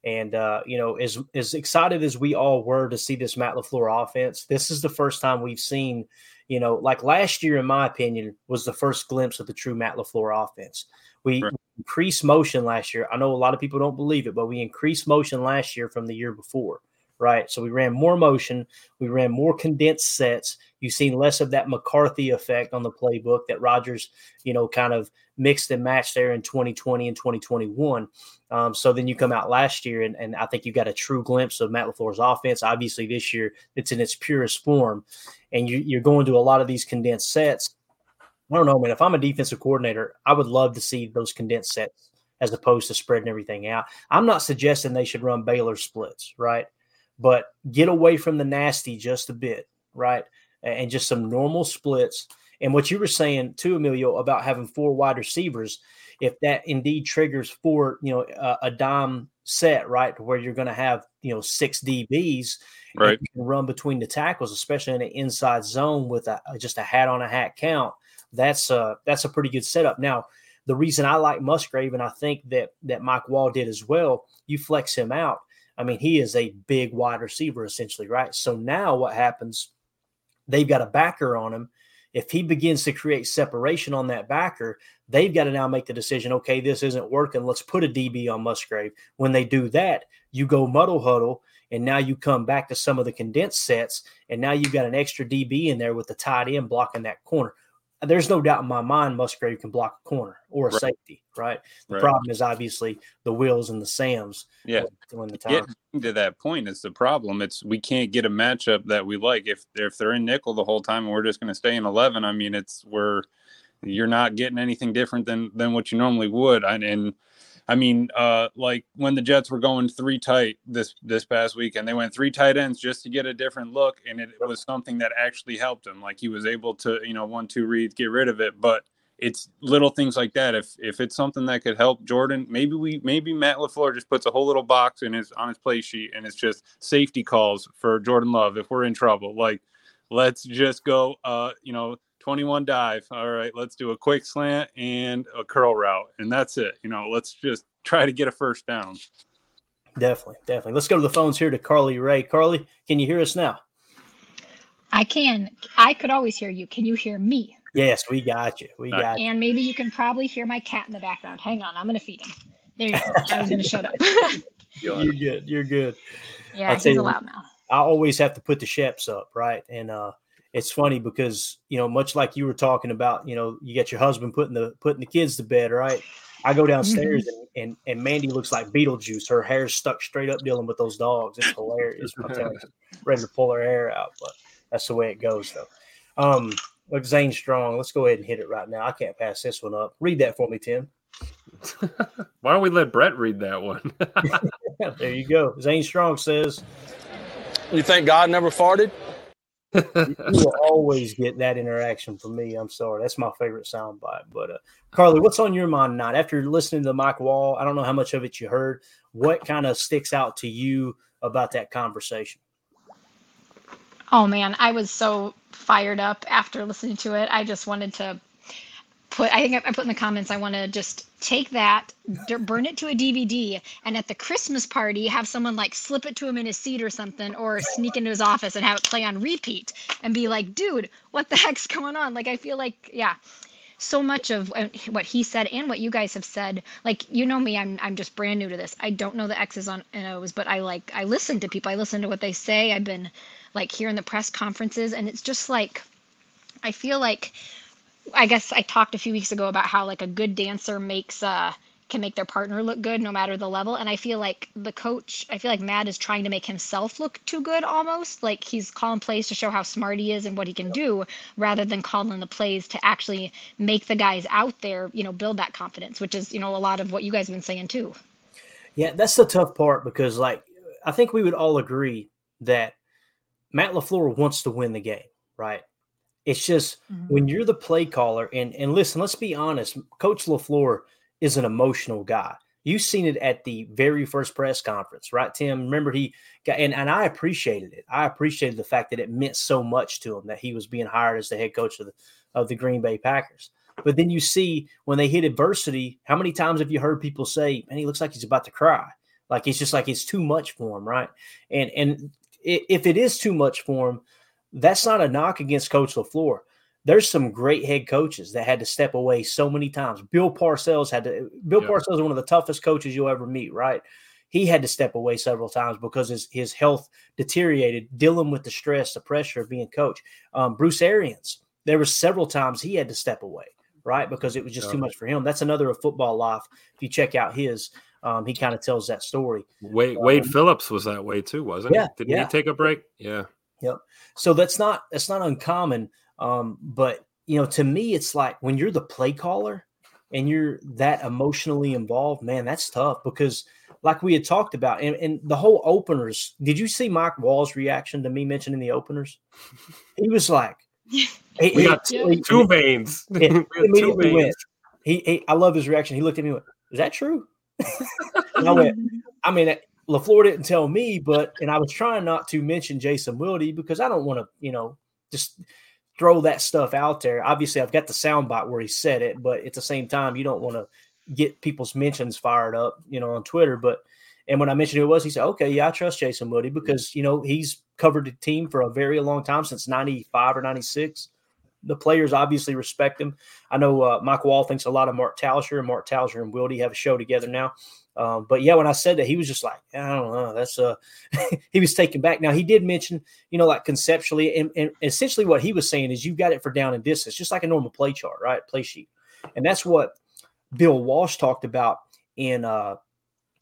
D: And uh, you know, as as excited as we all were to see this Matt LaFleur offense, this is the first time we've seen, you know, like last year, in my opinion, was the first glimpse of the true Matt LaFleur offense. We
G: Right.
D: increased motion last year. I know a lot of people don't believe it, but we increased motion last year from the year before right? So we ran more motion, we ran more condensed sets. You've seen less of that McCarthy effect on the playbook that Rodgers, you know, kind of mixed and matched there in 2020 and 2021. Um, so then you come out last year, and, and I think you got a true glimpse of Matt LaFleur's offense. Obviously, this year it's in its purest form, and you, you're going to a lot of these condensed sets. I don't know, man. If I'm a defensive coordinator, I would love to see those condensed sets as opposed to spreading everything out. I'm not suggesting they should run Baylor splits, right? But get away from the nasty just a bit, right? And just some normal splits And what you were saying too, Emilio, about having four wide receivers, if that indeed triggers four, you know, a, a dime set, right, where you're going to have, you know, six DBs,
G: Right.
D: run between the tackles, especially in an inside zone with a, just a hat on a hat count. That's a that's a pretty good setup. Now, the reason I like Musgrave, and I think that that Mike Wall did as well, you flex him out. I mean, he is a big wide receiver essentially, right? So now what happens? They've got a backer on him. If he begins to create separation on that backer, they've got to now make the decision. Okay, this isn't working. Let's put a DB on Musgrave. When they do that, you go muddle huddle, and now you come back to some of the condensed sets, and now you've got an extra DB in there with the tight end blocking that corner there's no doubt in my mind Musgrave can block a corner or a
G: Right.
D: safety, right? The
G: Right.
D: problem is obviously the Wills and the Sams.
G: Yeah.
D: When the time.
G: Getting to that point is the problem. It's we can't get a matchup that we like if if they're in nickel the whole time and we're just going to stay in eleven. I mean, it's we're you're not getting anything different than than what you normally would. And, and I mean, uh, like when the Jets were going three tight this this past week, and they went three tight ends just to get a different look, and it was something that actually helped him. Like he was able to, you know, one two reads, get rid of it, but. It's little things like that. If if it's something that could help Jordan, maybe we maybe Matt Lafleur just puts a whole little box in his on his play sheet, and it's just safety calls for Jordan Love if we're in trouble. Like, let's just go, uh, you know, 21 dive. All right, let's do a quick slant and a curl route, and that's it. You know, let's just try to get a first down.
D: Definitely, definitely. Let's go to the phones here to Carly Ray. Carly, can you hear us now?
H: I can. I could always hear you. Can you hear me?
D: Yes, we got you. We
G: Nice.
D: got you.
H: And maybe you can probably hear my cat in the background. Hang on, I'm gonna feed him. There you go. I was gonna shut up.
D: You're good. You're good.
H: yeah,
D: I'll
H: he's
D: tell you-
H: allowed now.
D: I always have to put the Sheps up, right? And uh it's funny because you know, much like you were talking about, you know, you got your husband putting the putting the kids to bed, right? I go downstairs and, and and Mandy looks like Beetlejuice. Her hair's stuck straight up dealing with those dogs. It's hilarious. I'm telling you, ready to pull her hair out, but that's the way it goes though. Um look, Zane Strong, let's go ahead and hit it right now. I can't pass this one up. Read that for me, Tim.
E: Why don't we let Brett read that one?
D: there you go. Zane Strong says
I: You think God never farted?
D: You will always get that interaction from me. I'm sorry. That's my favorite soundbite. But uh, Carly, what's on your mind tonight? After listening to Mike Wall, I don't know how much of it you heard. What kind of sticks out to you about that conversation?
H: Oh man, I was so fired up after listening to it. I just wanted to put. I think I put in the comments. I want to just take that, burn it to a DVD, and at the Christmas party have someone like slip it to him in his seat or something, or sneak into his office and have it play on repeat, and be like, "Dude, what the heck's going on?" Like I feel like, yeah. So much of what he said and what you guys have said, like you know me, I'm I'm just brand new to this. I don't know the X's on and O's, but I like I listen to people. I listen to what they say. I've been like here in the press conferences, and it's just like I feel like I guess I talked a few weeks ago about how like a good dancer makes uh can make their partner look good no matter the level and I feel like the coach I feel like Matt is trying to make himself look too good almost. Like he's calling plays to show how smart he is and what he can do rather than calling the plays to actually make the guys out there you know build that confidence which is you know a lot of what you guys have been saying too.
D: Yeah, that's the tough part because, like, I think we would all agree that Matt LaFleur wants to win the game, right? It's just mm-hmm. when you're the play caller, and and listen, let's be honest, Coach LaFleur is an emotional guy. You've seen it at the very first press conference, right, Tim? Remember he got and, and I appreciated it. I appreciated the fact that it meant so much to him that he was being hired as the head coach of the of the Green Bay Packers. But then you see when they hit adversity, how many times have you heard people say, "Man, he looks like he's about to cry." Like it's just like it's too much for him, right? And and if it is too much for him, that's not a knock against Coach Lafleur. There's some great head coaches that had to step away so many times. Bill Parcells had to. Bill
E: Yeah.
D: Parcells is one of the toughest coaches you'll ever meet, right? He had to step away several times because his his health deteriorated, dealing with the stress, the pressure of being coach. Um, Bruce Arians, there were several times he had to step away, right, because it was just too much for him. That's another of football life. If you check out his, um, he kind of tells that story.
E: Wade Wade Phillips was that way too, wasn't
D: Yeah,
E: he? Didn't
D: yeah.
E: he take a break? Yeah.
D: So that's not that's not uncommon. Um, but you know, to me, it's like when you're the play caller and you're that emotionally involved, man, that's tough because like we had talked about, and, and the whole openers. Did you see Mike Wall's reaction to me mentioning the openers? He was like, He,
E: We got
H: Yeah.
E: two, two veins.
D: he
E: two
D: immediately went.
E: veins.
D: He, he, I love his reaction. He looked at me and went, "Is that true?" I went, "I mean, Lafleur didn't tell me, but." And I was trying not to mention Jason Wilde because I don't want to, you know, just throw that stuff out there. Obviously, I've got the soundbite where he said it, but at the same time, you don't want to get people's mentions fired up, you know, on Twitter. But and when I mentioned who it was, he said, "Okay, yeah, I trust Jason Wilde because you know he's covered the team for a very long time since '95 or '96." The players obviously respect him. I know uh, Mike Wall thinks a lot of Mark Tauscher, and Mark Tauscher and Wilde have a show together now. Um, but yeah, when I said that, he was just like, I don't know. That's uh, he was taken back. Now he did mention, you know, like conceptually, and, and essentially what he was saying is you got it for down and distance, just like a normal play chart, right? Play sheet, and that's what Bill Walsh talked about in uh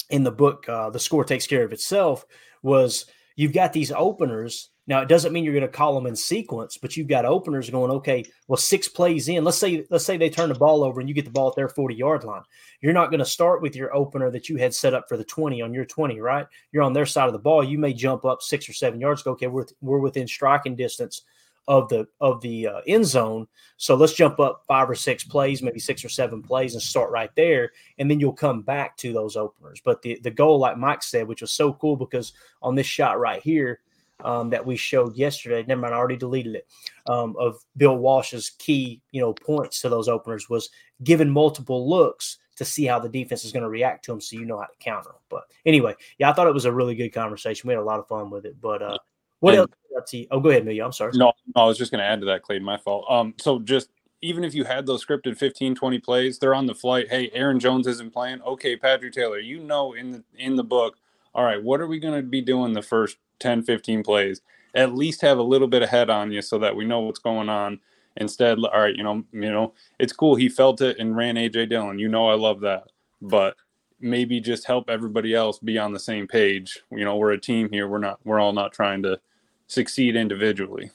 D: in the book. Uh, the score takes care of itself. Was you've got these openers now, it doesn't mean you're going to call them in sequence, but you've got openers going, okay, well, six plays in. Let's say, let's say they turn the ball over and you get the ball at their 40 yard line. You're not going to start with your opener that you had set up for the 20 on your 20, right? You're on their side of the ball. You may jump up six or seven yards. Go, okay, we're, we're within striking distance of the of the uh, end zone. So let's jump up five or six plays, maybe six or seven plays, and start right there, and then you'll come back to those openers. But the the goal, like Mike said, which was so cool because on this shot right here, um, that we showed yesterday. Never mind, I already deleted it. Um, of Bill Walsh's key, you know, points to those openers was given multiple looks to see how the defense is going to react to them, so you know how to counter them. But anyway, yeah, I thought it was a really good conversation. We had a lot of fun with it. But uh, what
G: And-
D: else? To you? Oh, go ahead, Emilio. I'm sorry.
G: No, no, I was just going to add to that, Clayton. My fault. Um, so just even if you had those scripted 15, 20 plays, they're on the flight. Hey, Aaron Jones isn't playing. Okay, Patrick Taylor, you know in the in the book. All right, what are we going to be doing the first 10, 15 plays? At least have a little bit of head on you so that we know what's going on. Instead, all right, you know, you know, it's cool. He felt it and ran AJ Dillon. You know, I love that, but maybe just help everybody else be on the same page. You know, we're a team here. We're not. We're all not trying to succeed individually.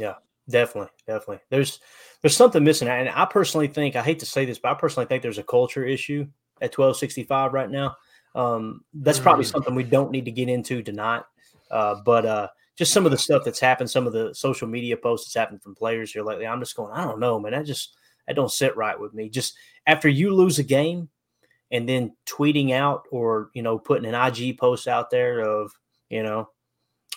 D: Yeah, definitely, definitely. There's there's something missing, and I personally think I hate to say this, but I personally think there's a culture issue at 1265 right now. Um, that's probably something we don't need to get into tonight, uh, but uh, just some of the stuff that's happened, some of the social media posts that's happened from players here lately. I'm just going, I don't know, man. That just that don't sit right with me. Just after you lose a game, and then tweeting out or you know putting an IG post out there of you know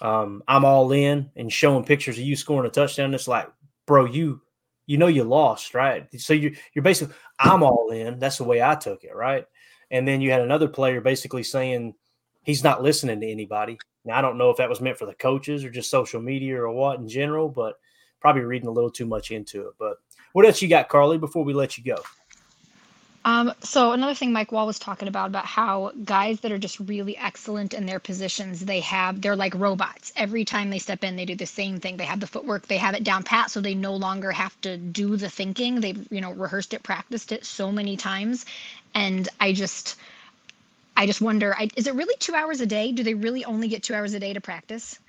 D: um, I'm all in and showing pictures of you scoring a touchdown. It's like, bro, you you know you lost, right? So you you're basically I'm all in. That's the way I took it, right? And then you had another player basically saying he's not listening to anybody. Now I don't know if that was meant for the coaches or just social media or what in general, but probably reading a little too much into it. But what else you got, Carly? Before we let you go,
H: Um, so another thing Mike Wall was talking about about how guys that are just really excellent in their positions, they have they're like robots. Every time they step in, they do the same thing. They have the footwork, they have it down pat, so they no longer have to do the thinking. They've you know rehearsed it, practiced it so many times, and I just I just wonder, I, is it really two hours a day? Do they really only get two hours a day to practice?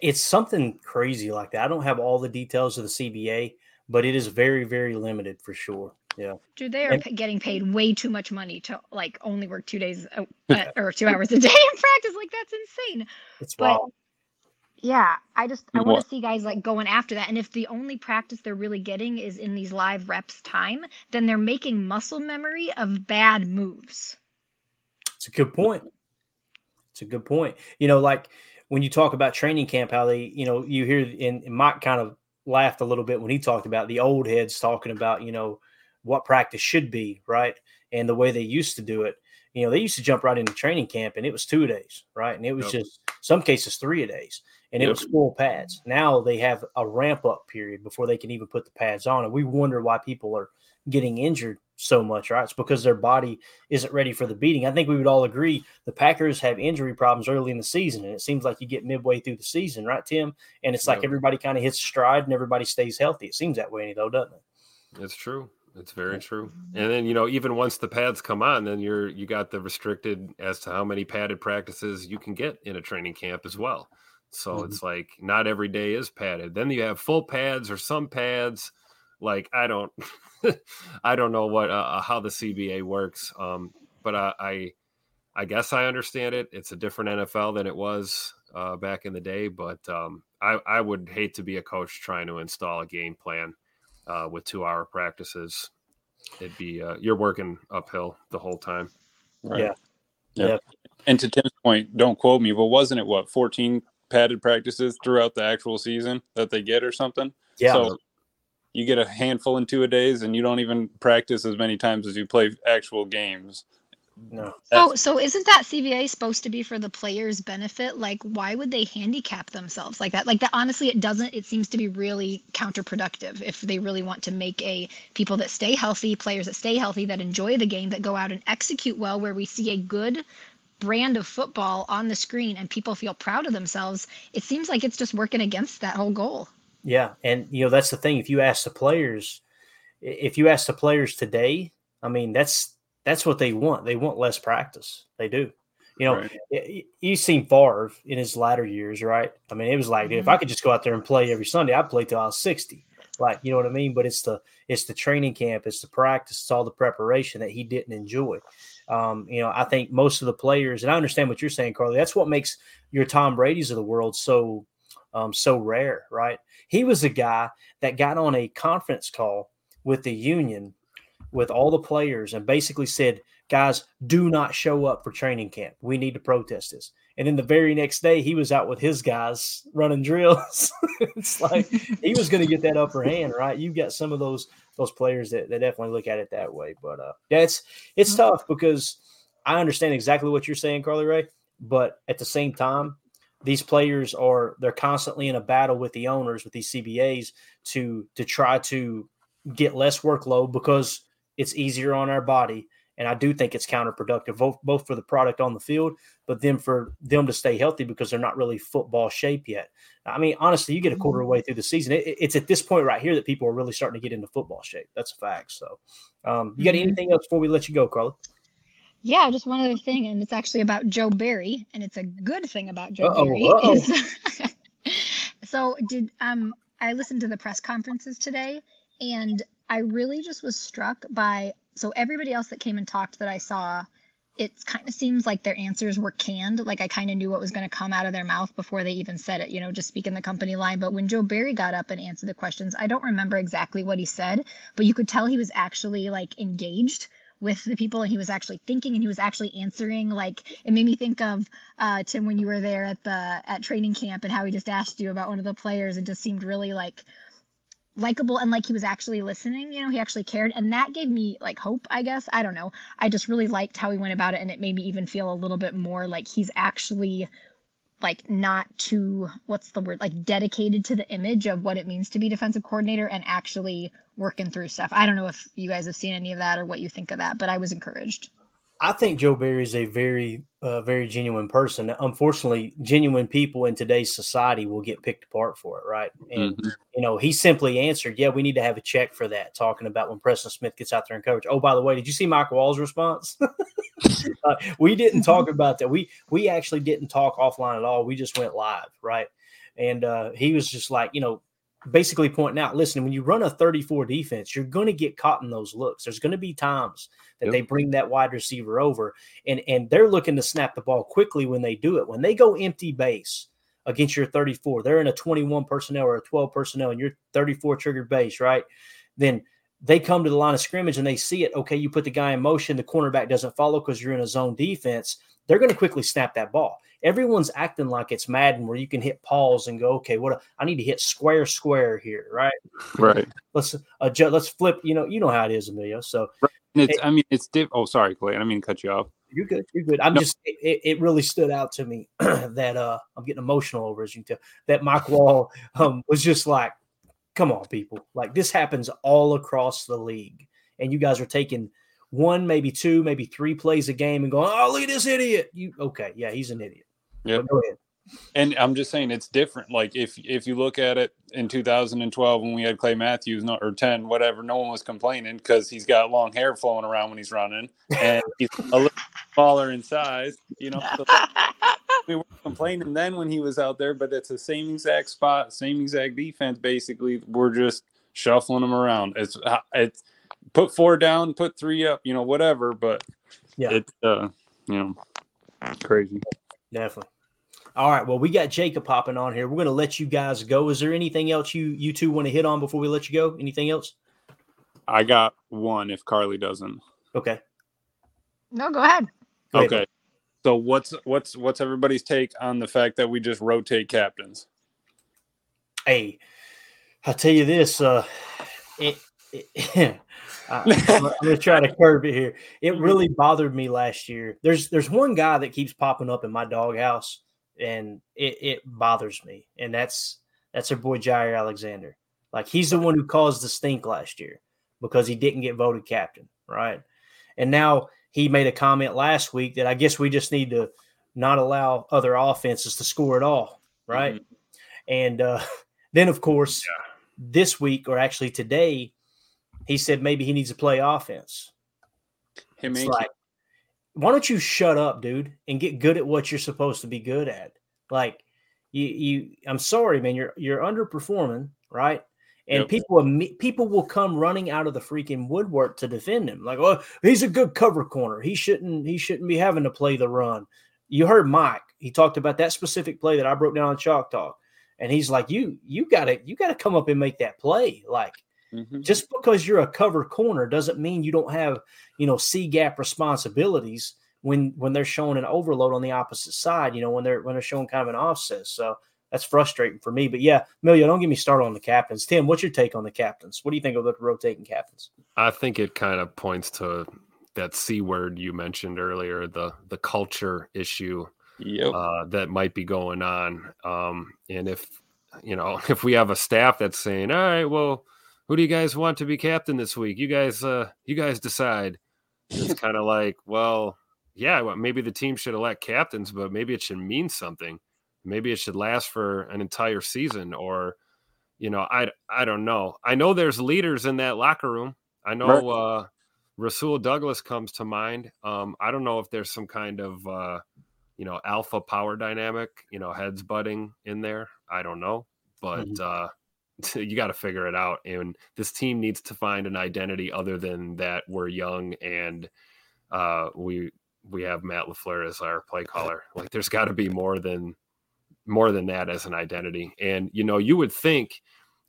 D: it's something crazy like that. I don't have all the details of the CBA, but it is very very limited for sure. Yeah.
H: Dude, they are
D: And-
H: pa- getting paid way too much money to like only work two days a, uh, or two hours a day in practice. Like that's insane.
D: It's
H: But
D: wild.
H: yeah, I just I want to see guys like going after that. And if the only practice they're really getting is in these live reps time, then they're making muscle memory of bad moves.
D: It's a good point. It's a good point. You know, like when you talk about training camp, how they, you know, you hear and, Mike kind of laughed a little bit when he talked about the old heads talking about, you know, what practice should be, right? And the way they used to do it. You know, they used to jump right into training camp and it was two days, right? And it was
E: Yep.
D: just some cases three a days. And it
E: Yep.
D: was full pads. Now they have a ramp up period before they can even put the pads on. And we wonder why people are getting injured so much, right? It's because their body isn't ready for the beating. I think we would all agree the Packers have injury problems early in the season, and it seems like you get midway through the season, right, Tim? And it's like
E: Yep.
D: everybody kind of hits stride and everybody stays healthy. It seems that way, though, doesn't it?
E: It's true. It's very true. And then you know, even once the pads come on, then you're you got the restricted as to how many padded practices you can get in a training camp as well. So
D: Mhm.
E: it's like not every day is padded. Then you have full pads or some pads. Like I don't, I don't know what uh, how the CBA works. Um, but I, I, I guess I understand it. It's a different NFL than it was uh, back in the day. But um, I, I would hate to be a coach trying to install a game plan uh, with two hour practices. It'd be uh, you're working uphill the whole time.
G: Right.
D: Yeah.
G: Yeah.
D: Yeah.
G: And to Tim's point, don't quote me, but wasn't it what 14 padded practices throughout the actual season that they get or something?
D: Yeah.
G: So you get a handful in two a days and you don't even practice as many times as you play actual games.
D: no.
H: So, so isn't that CBA supposed to be for the players' benefit? Like, why would they handicap themselves like that? Like that, honestly, it doesn't. It seems to be really counterproductive if they really want to make a people that stay healthy, players that stay healthy, that enjoy the game, that go out and execute well, where we see a good brand of football on the screen and people feel proud of themselves. It seems like it's just working against that whole goal.
D: Yeah, and you know that's the thing. If you ask the players, if you ask the players today, I mean that's that's what they want. They want less practice. They do. You know,
G: Right.
D: you've seen Favre in his latter years, right? I mean, it was like if I could just go out there and play every Sunday, I'd play till I was sixty. Like, you know what I mean? But it's the it's the training camp, it's the practice, it's all the preparation that he didn't enjoy. Um, you know, I think most of the players, and I understand what you're saying, Carly. That's what makes your Tom Brady's of the world so um, so rare, right? He was a guy that got on a conference call with the union with all the players and basically said, guys, do not show up for training camp. We need to protest this. And then the very next day, he was out with his guys running drills. it's like he was going to get that upper hand, right? You've got some of those those players that, that definitely look at it that way. But uh, yeah, it's it's tough because I understand exactly what you're saying, Carly Ray. But at the same time, these players are they're constantly in a battle with the owners with these CBAs to to try to get less workload because it's easier on our body and I do think it's counterproductive both, both for the product on the field but then for them to stay healthy because they're not really football shape yet. I mean honestly you get a quarter of the way through the season it, it's at this point right here that people are really starting to get into football shape. That's a fact. So um, you got
H: Mhm.
D: anything else before we let you go Carly?
H: Yeah, just one other thing, and it's actually about Joe Barry, and it's a good thing about Joe
D: Uh-oh,
H: Barry.
D: uh-oh.
H: is- so did um I listened to the press conferences today, and I really just was struck by so everybody else that came and talked that I saw, it kind of seems like their answers were canned. Like I kind of knew what was going to come out of their mouth before they even said it, you know, just speaking the company line. But when Joe Barry got up and answered the questions, I don't remember exactly what he said, but you could tell he was actually like engaged with the people and he was actually thinking and he was actually answering. Like it made me think of uh tim when you were there at the at training camp and how he just asked you about one of the players and just seemed really like likable and like he was actually listening you know he actually cared. And that gave me like hope i guess. I don't know. I just really liked how he went about it and it made me even feel a little bit more like he's actually like not too what's the word like dedicated to the image of what it means to be defensive coordinator and actually working through stuff. I don't know if you guys have seen any of that or what you think of that but i was encouraged
D: I think Joe Barry is a very, uh, very genuine person. Unfortunately, genuine people in today's society will get picked apart for it, right? And
G: Mhm.
D: you know, he simply answered, "Yeah, we need to have a check for that." Talking about when Preston Smith gets out there and coverage. Oh, by the way, did you see Michael Wall's response? uh, we didn't talk about that. We we actually didn't talk offline at all. We just went live, right? And uh, he was just like, you know, basically pointing out, listen, when you run a 34 defense, you're going to get caught in those looks. There's going to be times that
E: Yep.
D: they bring that wide receiver over and and they're looking to snap the ball quickly when they do it. When they go empty base against your 34, they're in a 21 personnel or a 12 personnel and you're 34 triggered base, right? Then they come to the line of scrimmage and they see it. Okay, you put the guy in motion, the cornerback doesn't follow because you're in a zone defense. They're going to quickly snap that ball. Everyone's acting like it's Madden, where you can hit pause and go, okay, what I need to hit square, square here, right?
G: Right.
D: Let's adjust. Let's flip. You know, you know how it is, Emilio. So
G: And it's I mean it's diff oh sorry, Clay. I didn't mean to cut you off.
D: you're good. You're good. I'm
G: No.
D: just. It, it really stood out to me that uh I'm getting emotional over as you can tell that Mike Wall um was just like, come on, people, like this happens all across the league, and you guys are taking one, maybe two, maybe three plays a game and going, oh look at this idiot. You okay? Yeah, he's an idiot.
G: Yep.
D: But Go ahead.
G: And I'm just saying it's different. Like if if you look at it in 2012 when we had Clay Matthews no, or 10 whatever, no one was complaining because he's got long hair flowing around when he's running and he's a little smaller in size. You know, so we were complaining then when he was out there, but it's the same exact spot, same exact defense. Basically, we're just shuffling them around. It's uh, it's put four down, put three up, you know, whatever. But
D: Yeah.
G: it's uh, you know, crazy.
D: Definitely. All right. Well, we got Jacob popping on here. We're going to let you guys go. Is there anything else you you two want to hit on before we let you go? Anything else?
G: I got one if Carly doesn't.
D: Okay.
H: No, go ahead.
D: Go ahead.
G: Okay. So what's what's what's everybody's take on the fact that we just rotate captains?
D: Hey, I'll tell you this. Uh, it, it I, I'm gonna- I'm gonna try to curb it here. It really bothered me last year. There's there's one guy that keeps popping up in my doghouse, and it, it bothers me, and that's that's our boy Jaire Alexander. Like he's the one who caused the stink last year because he didn't get voted captain, right? And now he made a comment last week that I guess we just need to not allow other offenses to score at all, right? And uh, then, of course, this week or actually today, he said maybe he needs to play offense.
G: Him
D: It's like, why don't you shut up, dude, and get good at what you're supposed to be good at? Like, you, you, I'm sorry, man, you're you're underperforming, right? And
G: Yep.
D: people people will come running out of the freaking woodwork to defend him. Like, oh, he's a good cover corner. He shouldn't he shouldn't be having to play the run. You heard Mike. He talked about that specific play that I broke down on Chalk Talk, and he's like, you you gotta you gotta come up and make that play. Like,
G: Mhm.
D: just because you're a cover corner doesn't mean you don't have you know c gap responsibilities when when they're showing an overload on the opposite side you know when they're when they're showing kind of an offset so that's frustrating for me but yeah Emilio, don't get me started on the captains tim what's your take on the captains what do you think of the rotating captains
E: I think it kind of points to that C word you mentioned earlier, the the culture issue
G: Yep.
E: uh, that might be going on. Um, and if you know, if we have a staff that's saying, "All right, well, who do you guys want to be captain this week? You guys, uh, you guys decide." It's kind of like, well, yeah, well, maybe the team should elect captains, but maybe it should mean something. Maybe it should last for an entire season, or you know, I I don't know. I know there's leaders in that locker room. I know uh, Rasul Douglas comes to mind. Um, I don't know if there's some kind of uh, you know alpha power dynamic, you know, heads butting in there. I don't know, but uh, you got to figure it out. And this team needs to find an identity other than that we're young and uh, we we have Matt Lafleur as our play caller. Like, there's got to be more than more than that as an identity. And you know, you would think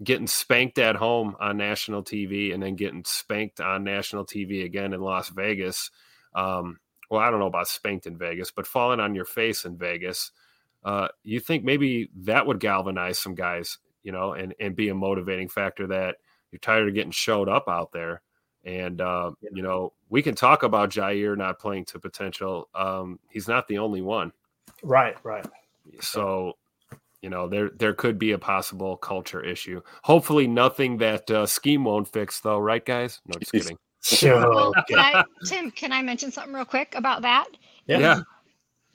E: getting spanked at home on national TV and then getting spanked on national TV again in Las Vegas. Um, well, I don't know about spanked in Vegas, but falling on your face in Vegas, uh, you think maybe that would galvanize some guys, you know, and and be a motivating factor that you're tired of getting showed up out there. And uh, you know, we can talk about Jaire not playing to potential. Um, he's not the only one.
D: right right
E: So, you know, there there could be a possible culture issue. Hopefully, nothing that uh, scheme won't fix, though, right, guys? No, just kidding.
D: sure
H: Well, can I, Tim, can I mention something real quick about that?
D: Yeah.
E: Yeah,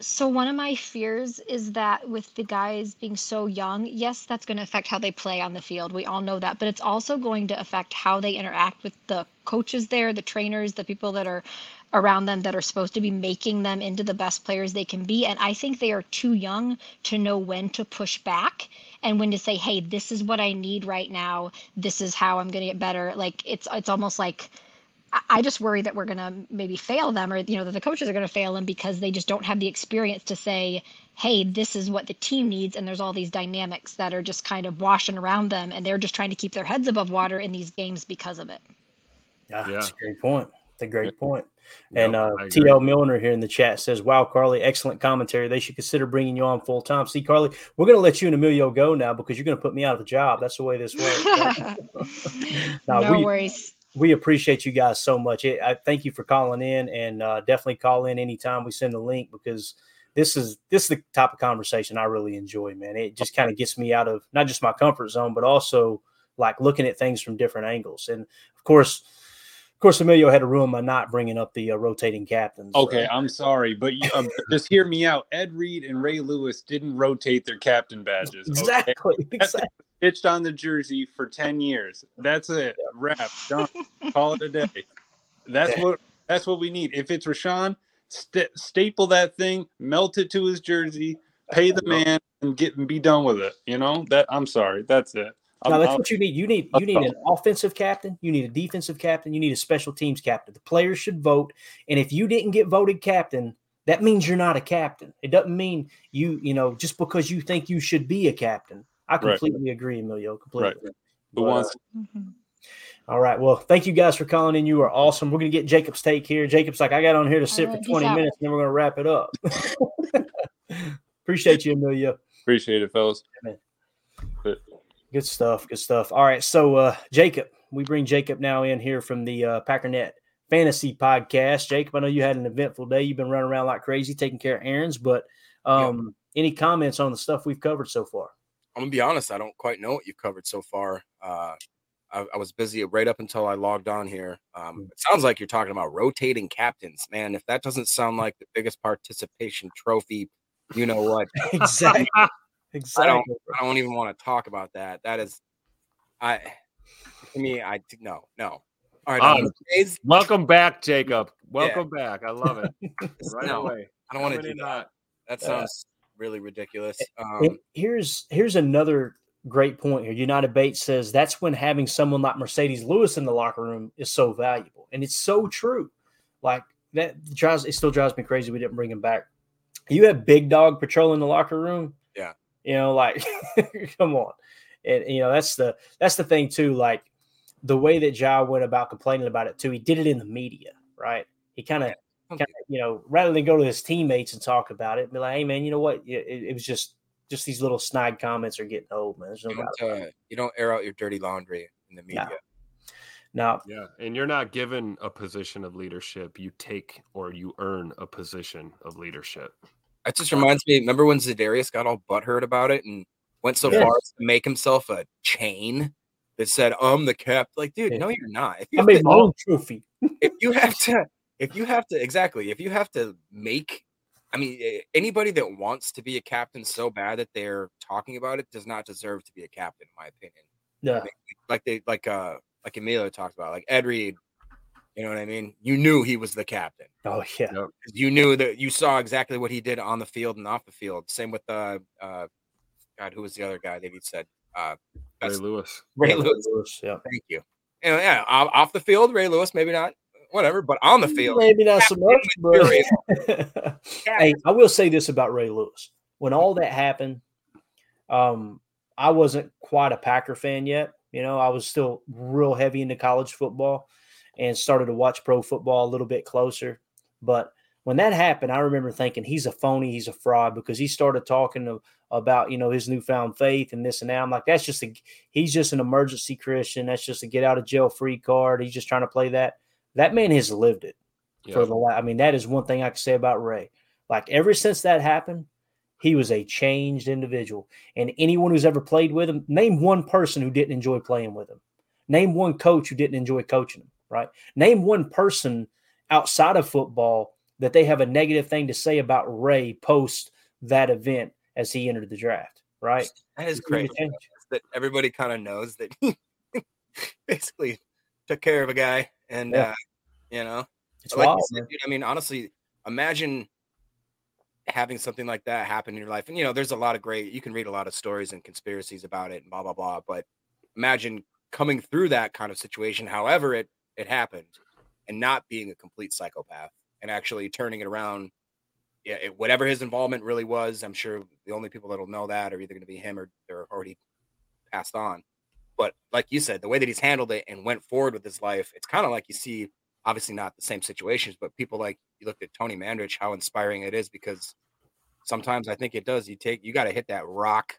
H: So one of my fears is that with the guys being so young, yes, that's going to affect how they play on the field. We all know that, but it's also going to affect how they interact with the coaches there, the trainers, the people that are around them that are supposed to be making them into the best players they can be. And I think they are too young to know when to push back and when to say, "Hey, this is what I need right now. This is how I'm going to get better." Like it's it's almost like I- I just worry that we're going to maybe fail them or, you know, that the coaches are going to fail them because they just don't have the experience to say, hey, this is what the team needs. And there's all these dynamics that are just kind of washing around them. And they're just trying to keep their heads above water in these games because of it.
D: yeah,
E: Yeah.
D: that's a great point it's a great
E: Yeah.
D: point
E: Yep,
D: and uh, TL Milner here in the chat says, "Wow, Carly, excellent commentary. They should consider bringing you on full time." See, Carly, we're going to let you and Emilio go now because you're going to put me out of a job. That's the way this works. Now,
H: no
D: we-
H: worries.
D: We appreciate you guys so much. It, I thank you for calling in, and uh, definitely call in anytime we send the link because this is this is the type of conversation I really enjoy, man. It just kind of gets me out of not just my comfort zone, but also like looking at things from different angles. And of course, of course, Emilio had to ruin my not bringing up the uh, rotating captains.
G: Okay,
D: Uh,
G: I'm sorry, but you, um, just hear me out. Ed Reed and Ray Lewis didn't rotate their captain badges. okay?
D: exactly, exactly.
G: Stitched on the jersey for 10 years. That's it. Wrap. Done. Call it a day. That's what that's what we need. If it's Rashan, st- staple that thing, melt it to his jersey, pay the man, and get and be done with it. You know that. I'm sorry. That's it. I'm-
D: that's
G: I'm-
D: what you need. You need you need an offensive captain, you need a defensive captain, you need a special teams captain. The players should vote, and if you didn't get voted captain, that means you're not a captain. It doesn't mean you, you know, just because you think you should be a captain. I
G: Right.
D: completely agree, Emilio. Completely.
G: Who
D: But,
G: wants?
H: Mhm.
D: All right. Well, thank you guys for calling in. You are awesome. We're going to get Jacob's take here. Jacob's like, I got on here to sit
H: right,
D: for 20
H: out.
D: minutes and then we're going to wrap it up. Appreciate you, Emilio.
G: Appreciate it, fellas.
D: Good stuff. Good stuff. All right. So, uh, Jacob, we bring Jacob now in here from the uh, Packernet Fantasy Podcast. Jacob, I know you had an eventful day. You've been running around like crazy taking care of errands, but um, any comments on the stuff we've covered so far?
J: I'm gonna be honest. I don't quite know what you've covered so far. Uh, I, I was busy right up until I logged on here. Um, it sounds like you're talking about rotating captains, man. If that doesn't sound like the biggest participation trophy, you know what?
D: exactly.
J: I
D: Exactly.
J: don't. I don't even want to talk about that. That is, I. To me, I no, no. All right, on
E: Welcome back, Jacob. Welcome back. I love it. Right
J: no,
E: away.
J: I don't want to do that. That sounds really ridiculous. Um,
D: here's here's another great point here. United Bates says that's when having someone like Marcedes Lewis in the locker room is so valuable, and it's so true. Like that drives it still drives me crazy. We didn't bring him back. You have big dog patrolling the locker room.
J: Yeah.
D: you know, like come on, and you know that's the that's the thing too. Like the way that Ja went about complaining about it too. He did it in the media, right? He kind of. Kind of, you know, rather than go to his teammates and talk about it, be like, "Hey, man, you know what? It, it, it was just just these little snide comments are getting old, man. There's no
J: you
D: doubt.
J: don't, uh, you don't air out your dirty laundry in the media.
D: Now,
E: Yeah. And you're not given a position of leadership. You take or you earn a position of leadership.
J: That just reminds me. Remember when Za'Darius got all butthurt about it and went so
D: Yes.
J: far as to make himself a chain that said, "I'm the cap." Like, dude,
D: Yeah.
J: no, you're not. If you
D: I made
J: to-
D: my own trophy.
J: if you have to, if you have to, exactly, if you have to make, I mean, anybody that wants to be a captain so bad that they're talking about it does not deserve to be a captain, in my opinion.
D: Yeah,
J: Like they, like, uh, like Emilio talked about, like Ed Reed. You know what I mean? You knew he was the captain.
D: oh yeah,
J: 'cause You knew that you saw exactly what he did on the field and off the field. Same with uh, uh, God, who was the other guy that he said? Uh,
E: Ray
J: that's
E: Lewis.
J: Ray
D: Yeah,
J: Lewis.
D: Yeah,
J: Thank you. And yeah, off off the field, Ray Lewis, maybe not, whatever, but on the field,
D: maybe not so much, but hey, I will say this about Ray Lewis: when all that happened, um, I wasn't quite a Packer fan yet. You know, I was still real heavy into college football and started to watch pro football a little bit closer. But when that happened, I remember thinking he's a phony, he's a fraud because he started talking to, about you know his newfound faith and this and that. I'm like, that's just a he's just an emergency Christian. That's just a get out of jail free card. He's just trying to play that. That man has lived it for the. last. I mean, that is one thing I can say about Ray. Like ever since that happened, he was a changed individual. And anyone who's ever played with him, name one person who didn't enjoy playing with him. Name one coach who didn't enjoy coaching him. Right. Name one person outside of football that they have a negative thing to say about Ray post that event as he entered the draft. Right.
J: That is
D: He's really
J: crazy.
D: changed.
J: That everybody kind of knows that he basically took care of a guy, and
D: Yeah.
J: uh, you know,
D: It's
J: like
D: wild.
J: said, dude, I mean, honestly, imagine having something like that happen in your life. And you know, there's a lot of great. You can read a lot of stories and conspiracies about it, and blah blah blah. But imagine coming through that kind of situation, however it it happened, and not being a complete psychopath, and actually turning it around. Yeah, it, whatever his involvement really was, I'm sure the only people that'll know that are either going to be him or they're already passed on. But like you said, the way that he's handled it and went forward with his life, it's kind of like you see obviously not the same situations, but people like you looked at Tony Mandarich, how inspiring it is because sometimes I think it does. You take you got to hit that rock,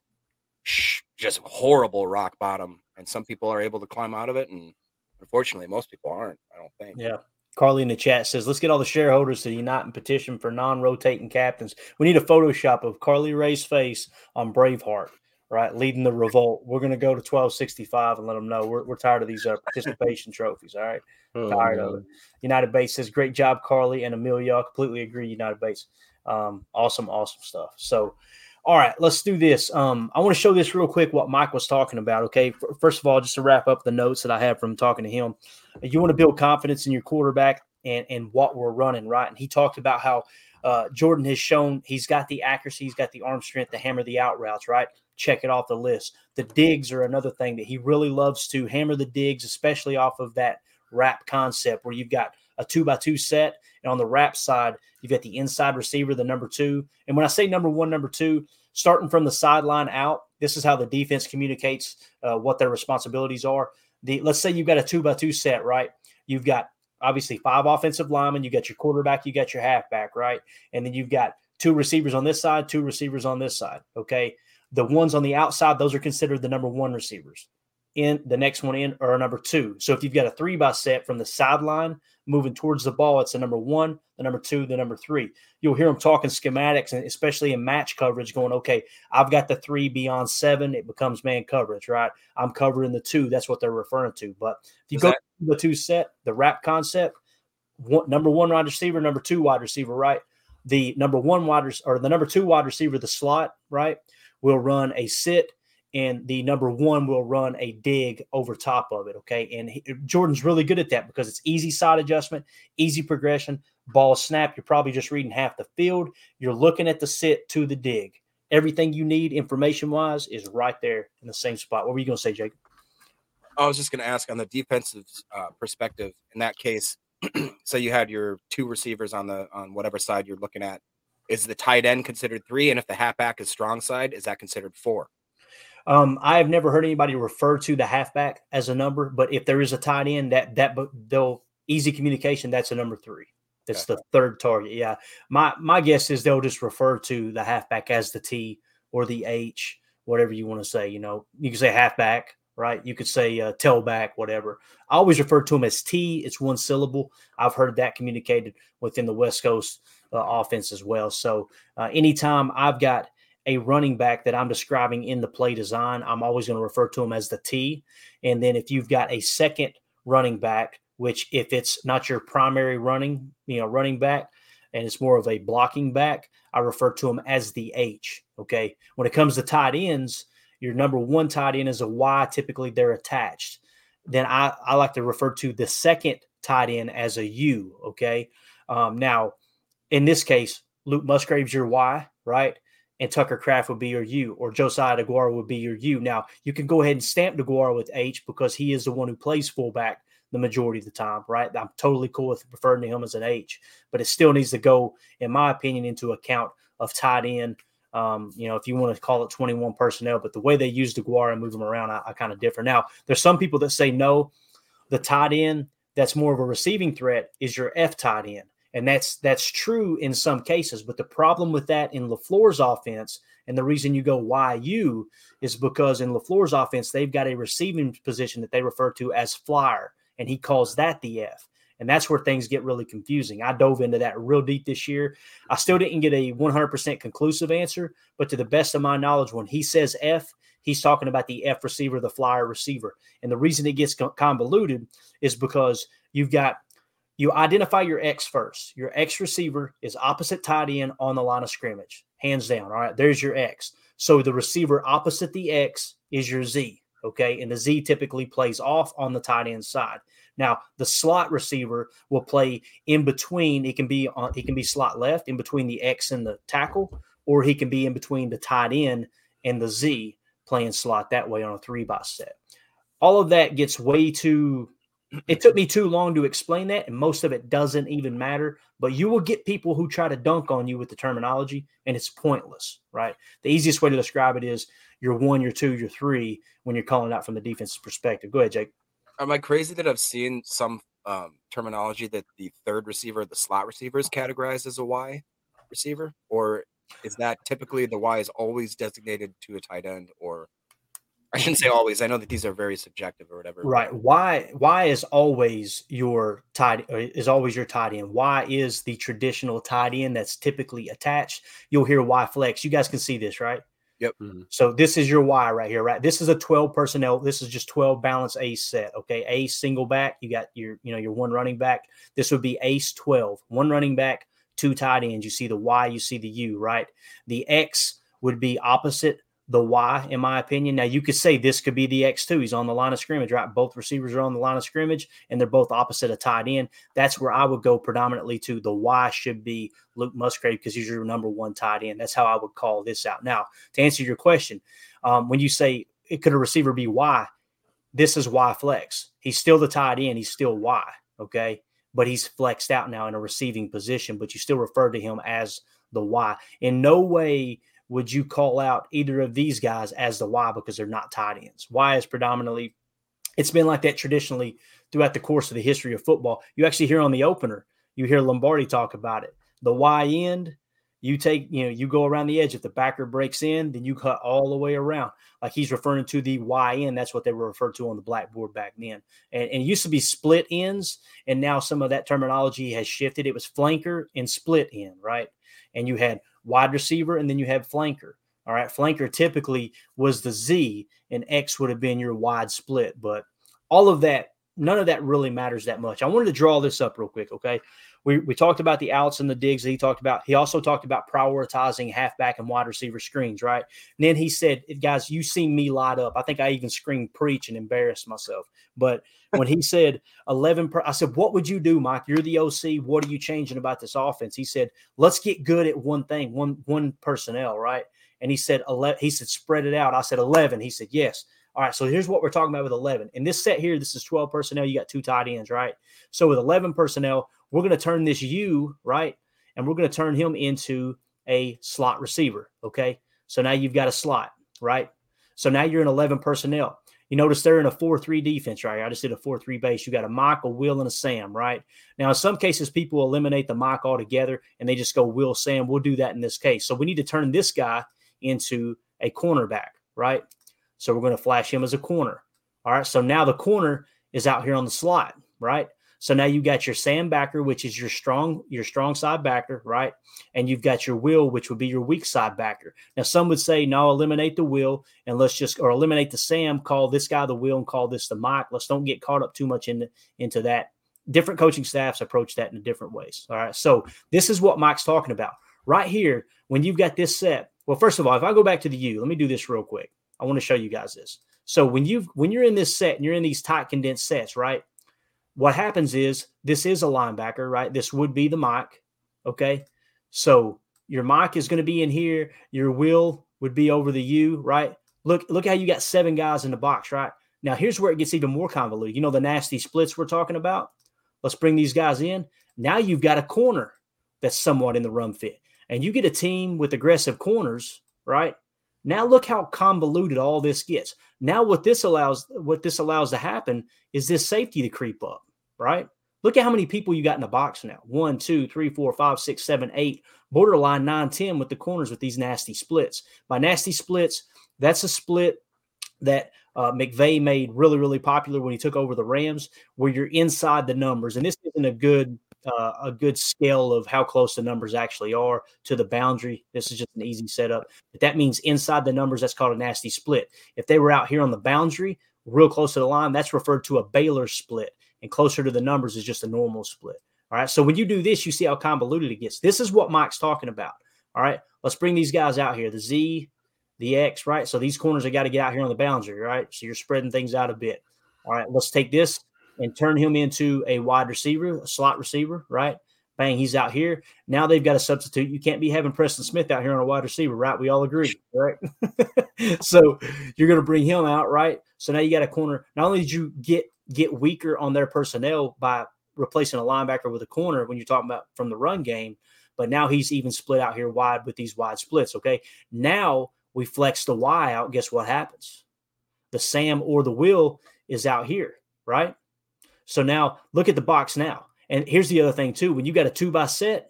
J: just horrible rock bottom, and some people are able to climb out of it, and unfortunately, most people aren't. I don't think.
D: Yeah. Carly in the chat says, let's get all the shareholders to unite and petition for non rotating captains. We need a Photoshop of Carly Ray's face on Braveheart, right? Leading the revolt. We're going to go to 1265 and let them know we're, we're tired of these uh, participation trophies. All right.
E: Oh,
D: tired of it. United Base says, great job, Carly and Emilio. I completely agree, United Base. Um, awesome, awesome stuff. So, all right, let's do this. Um, I want to show this real quick what Mike was talking about. Okay. First of all, just to wrap up the notes that I have from talking to him, you want to build confidence in your quarterback and, and what we're running, right? And he talked about how uh, Jordan has shown he's got the accuracy, he's got the arm strength to hammer the out routes, right? Check it off the list. The digs are another thing that he really loves to hammer the digs, especially off of that wrap concept where you've got a two by two set. And on the wrap side, you've got the inside receiver, the number two. And when I say number one, number two, starting from the sideline out, this is how the defense communicates uh, what their responsibilities are. The let's say you've got a two by two set, right? You've got obviously five offensive linemen, you got your quarterback, you got your halfback, right? And then you've got two receivers on this side, two receivers on this side. Okay. The ones on the outside, those are considered the number one receivers in the next one in or number two. So if you've got a three by set from the sideline moving towards the ball, it's the number one, the number two, the number three. You'll hear them talking schematics and especially in match coverage, going, okay, I've got the three beyond seven, it becomes man coverage, right? I'm covering the two. That's what they're referring to. But if you Is go to the two set, the wrap concept, one, number one wide receiver, number two wide receiver, right? The number one wide or the number two wide receiver, the slot, right, will run a sit and the number one will run a dig over top of it. Okay. And he, Jordan's really good at that because it's easy side adjustment, easy progression, ball snap. You're probably just reading half the field. You're looking at the sit to the dig. Everything you need information wise is right there in the same spot. What were you going to say, Jake?
J: I was just going to ask on the defensive uh, perspective. In that case, so you had your two receivers on the on whatever side you're looking at. Is the tight end considered three? And if the halfback is strong side, is that considered four?
D: Um, I have never heard anybody refer to the halfback as a number, but if there is a tight end, that that they'll easy communication. That's a number three. That's okay. the third target. Yeah, my my guess is they'll just refer to the halfback as the T or the H, whatever you want to say. You know, you can say halfback, right? You could say uh, tailback, whatever. I always refer to them as T. It's one syllable. I've heard that communicated within the West Coast uh, offense as well. So uh, anytime I've got a running back that I'm describing in the play design, I'm always going to refer to him as the T. And then if you've got a second running back, which if it's not your primary running, you know, running back, and it's more of a blocking back, I refer to him as the H. Okay. When it comes to tight ends, your number one tight end is a Y. Typically, they're attached. Then I, I like to refer to the second tight end as a U. Okay. Um, now, in this case, Luke Musgrave's your Y, right? and Tucker Kraft would be your U, or Josiah DeGuara would be your U. Now, you can go ahead and stamp DeGuara with H because he is the one who plays fullback the majority of the time, right? I'm totally cool with referring to him as an H, but it still needs to go, in my opinion, into account of tight end. Um, you know, if you want to call it 21 personnel, but the way they use DeGuara and move them around, I, I kind of differ. Now, there's some people that say no, the tight end that's more of a receiving threat is your F tight end and that's that's true in some cases. But the problem with that in LaFleur's offense, and the reason you go YU is because in LaFleur's offense, they've got a receiving position that they refer to as flyer, and he calls that the F. And that's where things get really confusing. I dove into that real deep this year. I still didn't get a 100% conclusive answer, but to the best of my knowledge, when he says F, he's talking about the F receiver, the flyer receiver. And the reason it gets convoluted is because you've got you identify your X first. Your X receiver is opposite tight end on the line of scrimmage, hands down. All right, there's your X. So the receiver opposite the X is your Z. Okay, and the Z typically plays off on the tight end side. Now the slot receiver will play in between. It can be on. He can be slot left in between the X and the tackle, or he can be in between the tight end and the Z, playing slot that way on a three by set. All of that gets way too it took me too long to explain that, and most of it doesn't even matter. But you will get people who try to dunk on you with the terminology, and it's pointless, right? The easiest way to describe it is you're one, you're two, you're three when you're calling out from the defensive perspective. Go ahead, Jake.
J: Am I crazy that I've seen some um, terminology that the third receiver, the slot receiver, is categorized as a Y receiver, or is that typically the Y is always designated to a tight end or I shouldn't say always. I know that these are very subjective or whatever.
D: Right. Why why is always your tight uh, is always your tight end? Why is the traditional tight end that's typically attached? You'll hear Y flex. You guys can see this, right?
J: Yep.
D: Mm-hmm. So this is your Y right here, right? This is a 12 personnel. This is just 12 balance ace set. Okay. Ace single back. You got your, you know, your one running back. This would be ace 12. One running back, two tight ends. You see the Y, you see the U, right? The X would be opposite the Y, in my opinion. Now, you could say this could be the X2. He's on the line of scrimmage, right? Both receivers are on the line of scrimmage, and they're both opposite of tight end. That's where I would go predominantly to. The Y should be Luke Musgrave because he's your number one tight end. That's how I would call this out. Now, to answer your question, um, when you say it could a receiver be Y, this is Y flex. He's still the tight end. He's still Y. Okay. but he's flexed out now in a receiving position, but you still refer to him as the Y. In no way would you call out either of these guys as the Y because they're not tight ends. Y is predominantly, it's been like that traditionally throughout the course of the history of football. You actually hear on the opener, you hear Lombardi talk about it. The Y end, you take, you know, you go around the edge. If the backer breaks in, then you cut all the way around. Like he's referring to the Y end. That's what they were referred to on the blackboard back then. And, and it used to be split ends. And now some of that terminology has shifted. It was flanker and split end, right? And you had wide receiver and then you have flanker. All right. Flanker typically was the Z and X would have been your wide split. But all of that, none of that really matters that much. I wanted to draw this up real quick. Okay we, we talked about the outs and the digs that he talked about. He also talked about prioritizing halfback and wide receiver screens, right? And then he said, guys, you seen me light up. I think I even screamed preach and embarrassed myself. But when he said 11, per, I said, what would you do, Mike? You're the OC. What are you changing about this offense? He said, let's get good at one thing, one, one personnel, right? And he said, 11, he said, spread it out. I said, 11. He said, yes. All right, so here's what we're talking about with 11. In this set here, this is 12 personnel. You got two tight ends, right? So with 11 personnel, we're going to turn this U, right? And we're going to turn him into a slot receiver, okay? So now you've got a slot, right? So now you're in 11 personnel. You notice they're in a 4 3 defense, right? I just did a 4 3 base. You got a Mike, a Will, and a Sam, right? Now, in some cases, people eliminate the Mike altogether and they just go Will, Sam. We'll do that in this case. So we need to turn this guy into a cornerback, right? So we're going to flash him as a corner. All right. So now the corner is out here on the slot, right? So now you've got your Sam backer, which is your strong, your strong side backer, right? And you've got your will, which would be your weak side backer. Now, some would say, no, eliminate the will and let's just or eliminate the Sam, call this guy the will and call this the Mike. Let's don't get caught up too much into, into that. Different coaching staffs approach that in different ways. All right. So this is what Mike's talking about. Right here, when you've got this set. Well, first of all, if I go back to the U, let me do this real quick. I want to show you guys this. So when you when you're in this set and you're in these tight condensed sets, right? What happens is this is a linebacker, right? This would be the mic. Okay. So your mic is going to be in here. Your will would be over the U, right? Look, look how you got seven guys in the box, right? Now here's where it gets even more convoluted. You know the nasty splits we're talking about? Let's bring these guys in. Now you've got a corner that's somewhat in the run fit. And you get a team with aggressive corners, right? Now look how convoluted all this gets. Now what this allows what this allows to happen is this safety to creep up, right? Look at how many people you got in the box now. One, two, three, four, five, six, seven, eight, borderline nine, ten with the corners with these nasty splits. By nasty splits, that's a split that uh, McVay made really, really popular when he took over the Rams, where you're inside the numbers. And this isn't a good uh, a good scale of how close the numbers actually are to the boundary. This is just an easy setup. But that means inside the numbers, that's called a nasty split. If they were out here on the boundary, real close to the line, that's referred to a Baylor split. And closer to the numbers is just a normal split. All right. So when you do this, you see how convoluted it gets. This is what Mike's talking about. All right. Let's bring these guys out here the Z, the X, right? So these corners have got to get out here on the boundary, right? So you're spreading things out a bit. All right. Let's take this and turn him into a wide receiver, a slot receiver, right? Bang, he's out here. Now they've got a substitute. You can't be having Preston Smith out here on a wide receiver, right? We all agree, right? so you're going to bring him out, right? So now you got a corner. Not only did you get get weaker on their personnel by replacing a linebacker with a corner when you're talking about from the run game, but now he's even split out here wide with these wide splits. Okay, now we flex the Y out. Guess what happens? The Sam or the Will is out here, right? So now look at the box now. And here's the other thing too: when you got a two by set,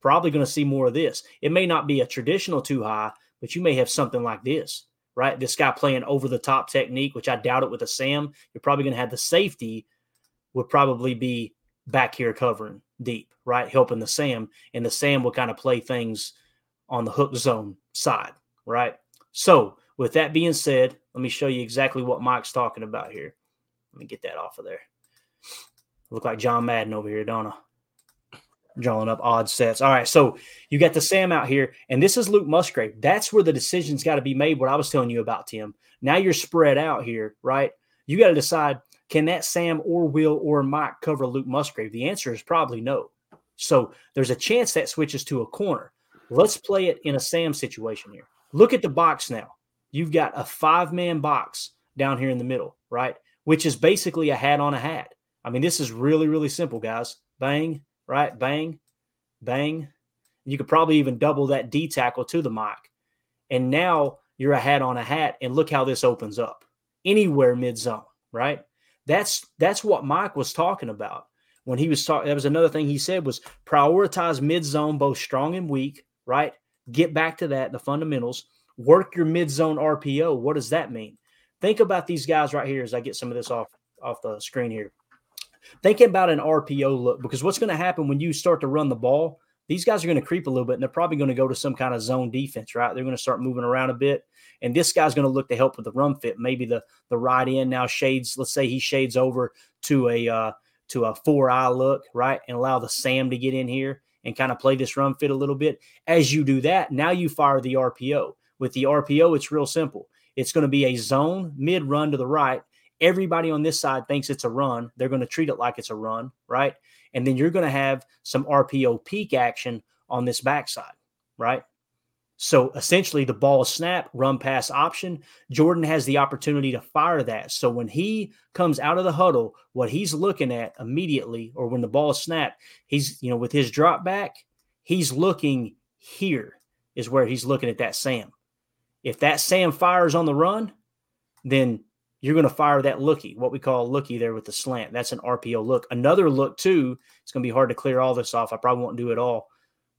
D: probably going to see more of this. It may not be a traditional two high, but you may have something like this, right? This guy playing over the top technique, which I doubt it with a Sam. You're probably going to have the safety would probably be back here covering deep, right? Helping the Sam, and the Sam will kind of play things on the hook zone side, right? So, with that being said, let me show you exactly what Mike's talking about here. Let me get that off of there. Look like John Madden over here, don't I? Drawing up odd sets. All right, so you got the Sam out here, and this is Luke Musgrave. That's where the decision's got to be made. What I was telling you about Tim. Now you're spread out here, right? You got to decide: can that Sam or Will or Mike cover Luke Musgrave? The answer is probably no. So there's a chance that switches to a corner. Let's play it in a Sam situation here. Look at the box now. You've got a five man box down here in the middle, right? Which is basically a hat on a hat. I mean, this is really, really simple, guys. bang, right, bang, bang. You could probably even double that D tackle to the mic. And now you're a hat on a hat, and look how this opens up anywhere mid zone, right? That's that's what Mike was talking about when he was talking. That was another thing he said was prioritize mid zone, both strong and weak, right? Get back to that, the fundamentals. Work your mid zone RPO. What does that mean? Think about these guys right here as I get some of this off off the screen here. Think about an RPO look because what's going to happen when you start to run the ball? These guys are going to creep a little bit and they're probably going to go to some kind of zone defense, right? They're going to start moving around a bit. And this guy's going to look to help with the run fit. Maybe the the right end now shades. Let's say he shades over to a uh, to a four eye look, right, and allow the Sam to get in here and kind of play this run fit a little bit. As you do that, now you fire the RPO. With the RPO, it's real simple. It's going to be a zone mid run to the right. Everybody on this side thinks it's a run. They're going to treat it like it's a run, right? And then you're going to have some RPO peak action on this backside, right? So essentially, the ball snap, run pass option. Jordan has the opportunity to fire that. So when he comes out of the huddle, what he's looking at immediately, or when the ball is snapped, he's, you know, with his drop back, he's looking here, is where he's looking at that Sam. If that Sam fires on the run, then you're going to fire that looky, what we call a looky there with the slant. That's an RPO look. Another look, too, it's going to be hard to clear all this off. I probably won't do it all,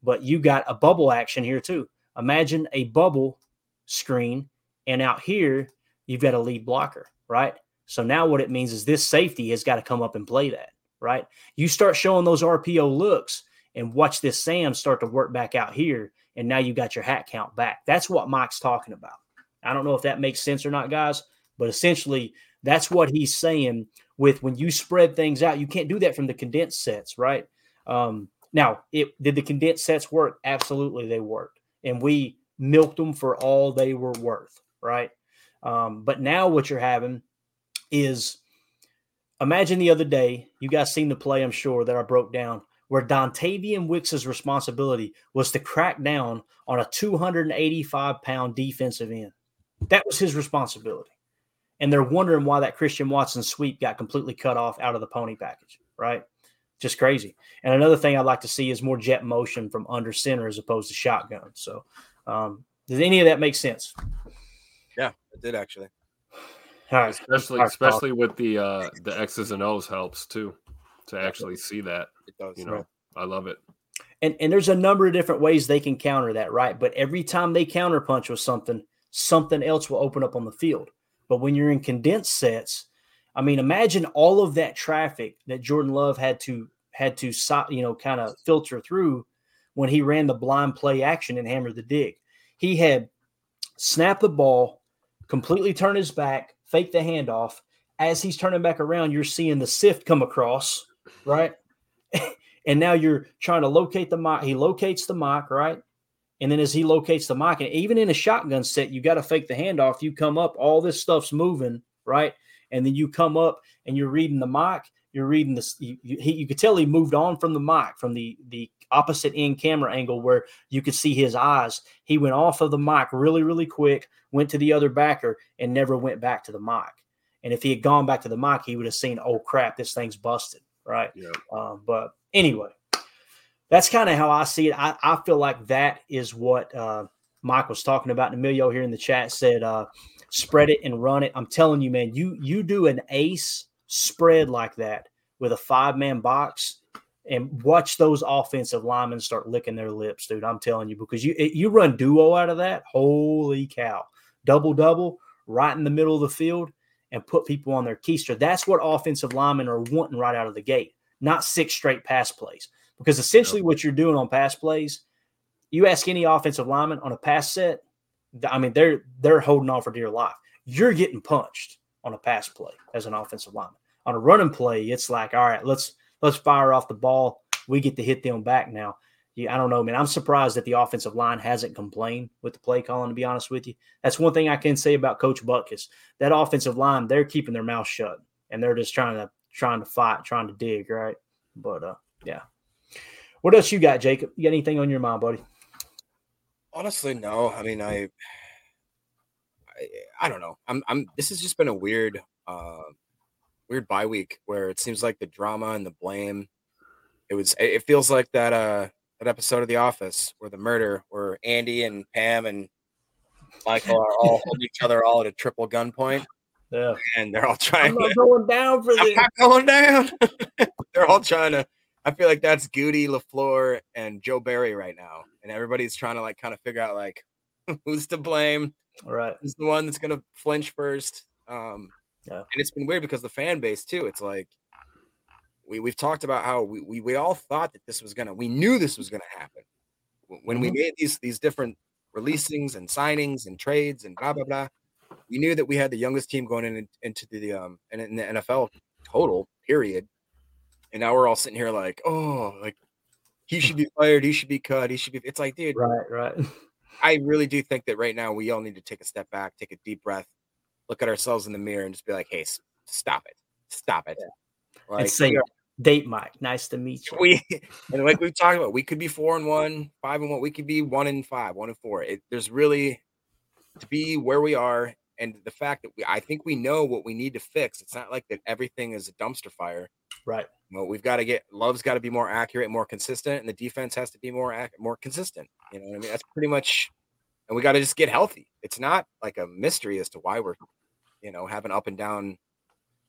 D: but you got a bubble action here, too Imagine a bubble screen, and out here, you've got a lead blocker, right? So now what it means is this safety has got to come up and play that, right? You start showing those RPO looks and watch this Sam start to work back out here, and now you got your hat count back. That's what Mike's talking about. I don't know if that makes sense or not, guys, but essentially that's what he's saying with when you spread things out. You can't do that from the condensed sets, right? Um, now, it did the condensed sets work? Absolutely, they worked and we milked them for all they were worth, right? Um, but now what you're having is imagine the other day, you guys seen the play, I'm sure, that I broke down, where Dontayvion Wicks's responsibility was to crack down on a 285 pound defensive end. That was his responsibility. And they're wondering why that Christian Watson sweep got completely cut off out of the pony package, right? just crazy. And another thing I'd like to see is more jet motion from under center as opposed to shotgun. So, um, does any of that make sense?
J: Yeah, it did actually.
E: Especially, especially with the uh, the X's and O's helps too to actually see that. It does. You know, right. I love it.
D: And and there's a number of different ways they can counter that, right? But every time they counterpunch with something, something else will open up on the field. But when you're in condensed sets, I mean, imagine all of that traffic that Jordan Love had to had to you know kind of filter through when he ran the blind play action and hammered the dig. He had snapped the ball, completely turn his back, fake the handoff. As he's turning back around, you're seeing the sift come across, right? and now you're trying to locate the mock. He locates the mock, right? And then as he locates the mock, and even in a shotgun set, you got to fake the handoff. You come up, all this stuff's moving, right? and then you come up and you're reading the mic you're reading this you, you, you could tell he moved on from the mic from the the opposite end camera angle where you could see his eyes he went off of the mic really really quick went to the other backer and never went back to the mic and if he had gone back to the mic he would have seen oh crap this thing's busted right yeah. Um, but anyway that's kind of how i see it I, I feel like that is what uh, mike was talking about and emilio here in the chat said uh, spread it and run it. I'm telling you, man, you you do an ace spread like that with a five man box and watch those offensive linemen start licking their lips, dude. I'm telling you, because you you run duo out of that, holy cow, double double right in the middle of the field and put people on their keister. That's what offensive linemen are wanting right out of the gate, not six straight pass plays. Because essentially, what you're doing on pass plays, you ask any offensive lineman on a pass set, I mean, they're they're holding on for dear life. You're getting punched on a pass play as an offensive lineman. On a running play, it's like, all right, let's let's fire off the ball. We get to hit them back now. Yeah, I don't know, man. I'm surprised that the offensive line hasn't complained with the play calling. To be honest with you, that's one thing I can say about Coach Butkus. That offensive line, they're keeping their mouth shut and they're just trying to trying to fight, trying to dig, right? But uh, yeah. What else you got, Jacob? You got anything on your mind, buddy?
J: Honestly, no. I mean, I, I, I don't know. I'm, I'm. This has just been a weird, uh, weird bye week where it seems like the drama and the blame it was. It feels like that uh that episode of The Office where the murder, where Andy and Pam and Michael are all holding each other all at a triple gunpoint.
D: Yeah,
J: and they're all trying.
D: I'm not
J: to,
D: going down for
J: I'm
D: this.
J: not going down. they're all trying to. I feel like that's Goody, Lafleur, and Joe Barry right now, and everybody's trying to like kind of figure out like who's to blame,
D: All right.
J: who's the one that's gonna flinch first. Um,
D: Yeah.
J: and it's been weird because the fan base too. It's like we we've talked about how we we, we all thought that this was gonna. We knew this was gonna happen when we
D: Mhm.
J: made these these different releasings and signings and trades and blah blah blah. We knew that we had the youngest team going in into the um in, in the NFL total period, and now we're all sitting here like, oh, like he should be fired, he should be cut, he should be. It's like, dude,
D: Right, right.
J: I really do think that right now we all need to take a step back, take a deep breath, look at ourselves in the mirror, and just be like, hey, stop it, stop it. Like,
D: and say, date Mike, nice to meet you.
J: we and like we've talked about, we could be four and one, five and one. We could be one and five, one and four. It, there's really to be where we are, and the fact that we, I think we know what we need to fix. It's not like that everything is a dumpster fire.
D: Right.
J: Well, we've got to get Love's got to be more accurate, more consistent, and the defense has to be more ac- more consistent. You know what I mean? That's pretty much, and we got to just get healthy. It's not like a mystery as to why we're, you know, having up and down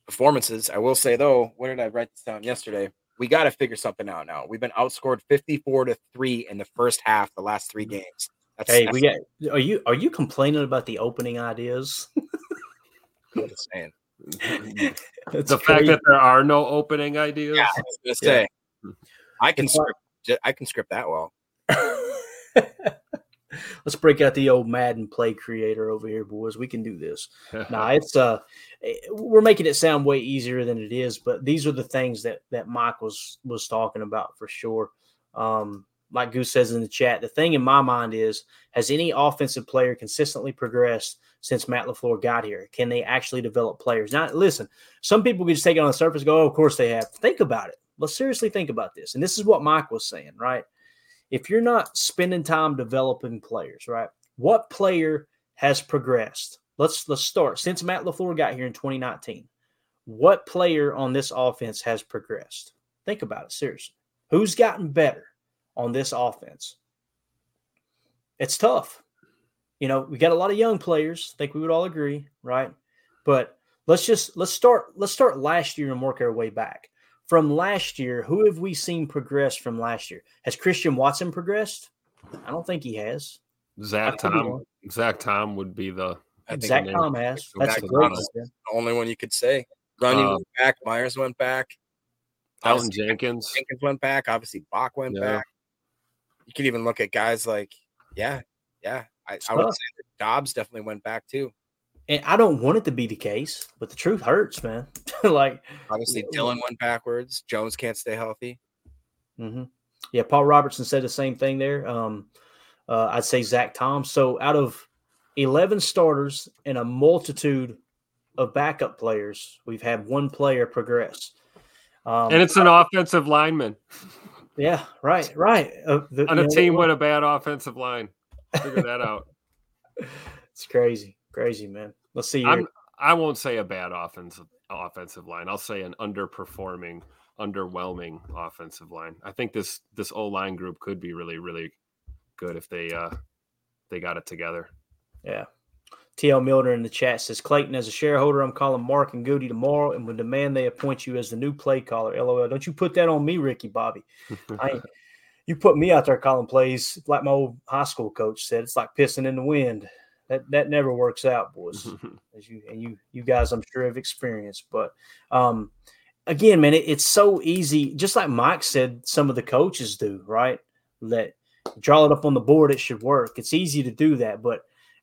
J: performances. I will say though, where did I write this down yesterday? We got to figure something out now. We've been outscored fifty-four to three in the first half, the last three mm. games. That's,
D: Hey,
J: that's
D: we got. Are you are you complaining about the opening ideas?
J: I'm saying.
D: That's
E: the fact that there are no opening ideas.
J: Yeah, I was gonna
D: Yeah.
J: I can
D: It's
J: script. ju- I can script that well.
D: Let's break out the old Madden play creator over here, boys. We can do this. nah, it's uh, eh, we're making it sound way easier than it is, but these are the things that that Mike was was talking about for sure. Um, like Goose says in the chat, the thing in my mind is: has any offensive player consistently progressed since Matt Lafleur got here? Can they actually develop players? Now, listen, some people can just take it on the surface, go, "Oh, of course they have." Think about it. Let's seriously think about this. And this is what Mike was saying, right? If you're not spending time developing players, right? What player has progressed? Let's let's start since Matt Lafleur got here in 2019. What player on this offense has progressed? Think about it seriously. Who's gotten better on this offense? It's tough. You know, we got a lot of young players. I think we would all agree, right? But let's just let's start let's start last year and work our way back. From last year, who have we seen progress from last year? Has Christian Watson progressed? I don't think he has.
E: Zach
D: I could be
E: Tom. Zach Tom would be the.
D: Zach
J: the
D: Tom has. That's
J: Zach
D: great
J: Tom
D: one.
J: is the only one you could say. Running
E: Um,
J: went back. Myers went back.
E: Elton
J: Obviously,
E: Jenkins.
J: Jenkins went back. Obviously, Bach went
E: Yeah.
J: back. You could even look at guys like, yeah, yeah. I, I would say that Doubs definitely went back too.
D: And I don't want it to be the case, but the truth hurts, man. like,
J: Obviously,
D: Yeah.
J: Dillon went backwards. Jones can't stay healthy.
D: hmm yeah, Paul Robertson said the same thing there. Um, uh, I'd say Zach Tom. So out of 11 starters and a multitude of backup players, we've had one player progress. Um,
E: And it's an offensive lineman
D: yeah, right, right. Uh, the-
E: on
D: you
E: a
D: know
E: team
D: what?
E: with a bad offensive line. Figure that out.
D: It's crazy, crazy, man. Let's see.
E: I'm, I won't say a bad offensive offensive line. I'll say an underperforming, underwhelming offensive line. I think this this O line group could be really really good if they uh they got it together.
D: Yeah. TL Milner in the chat says Clayton, as a shareholder, I'm calling Mark and Goody tomorrow and would demand they appoint you as the new play caller. LOL. Don't you put that on me, Ricky Bobby. I you put me out there calling plays like my old high school coach said. It's like pissing in the wind. That that never works out, boys. As you and you you guys, I'm sure have experienced. But um, again, man, it, it's so easy. Just like Mike said, some of the coaches do, right? Let draw it up on the board. It should work. It's easy to do that, but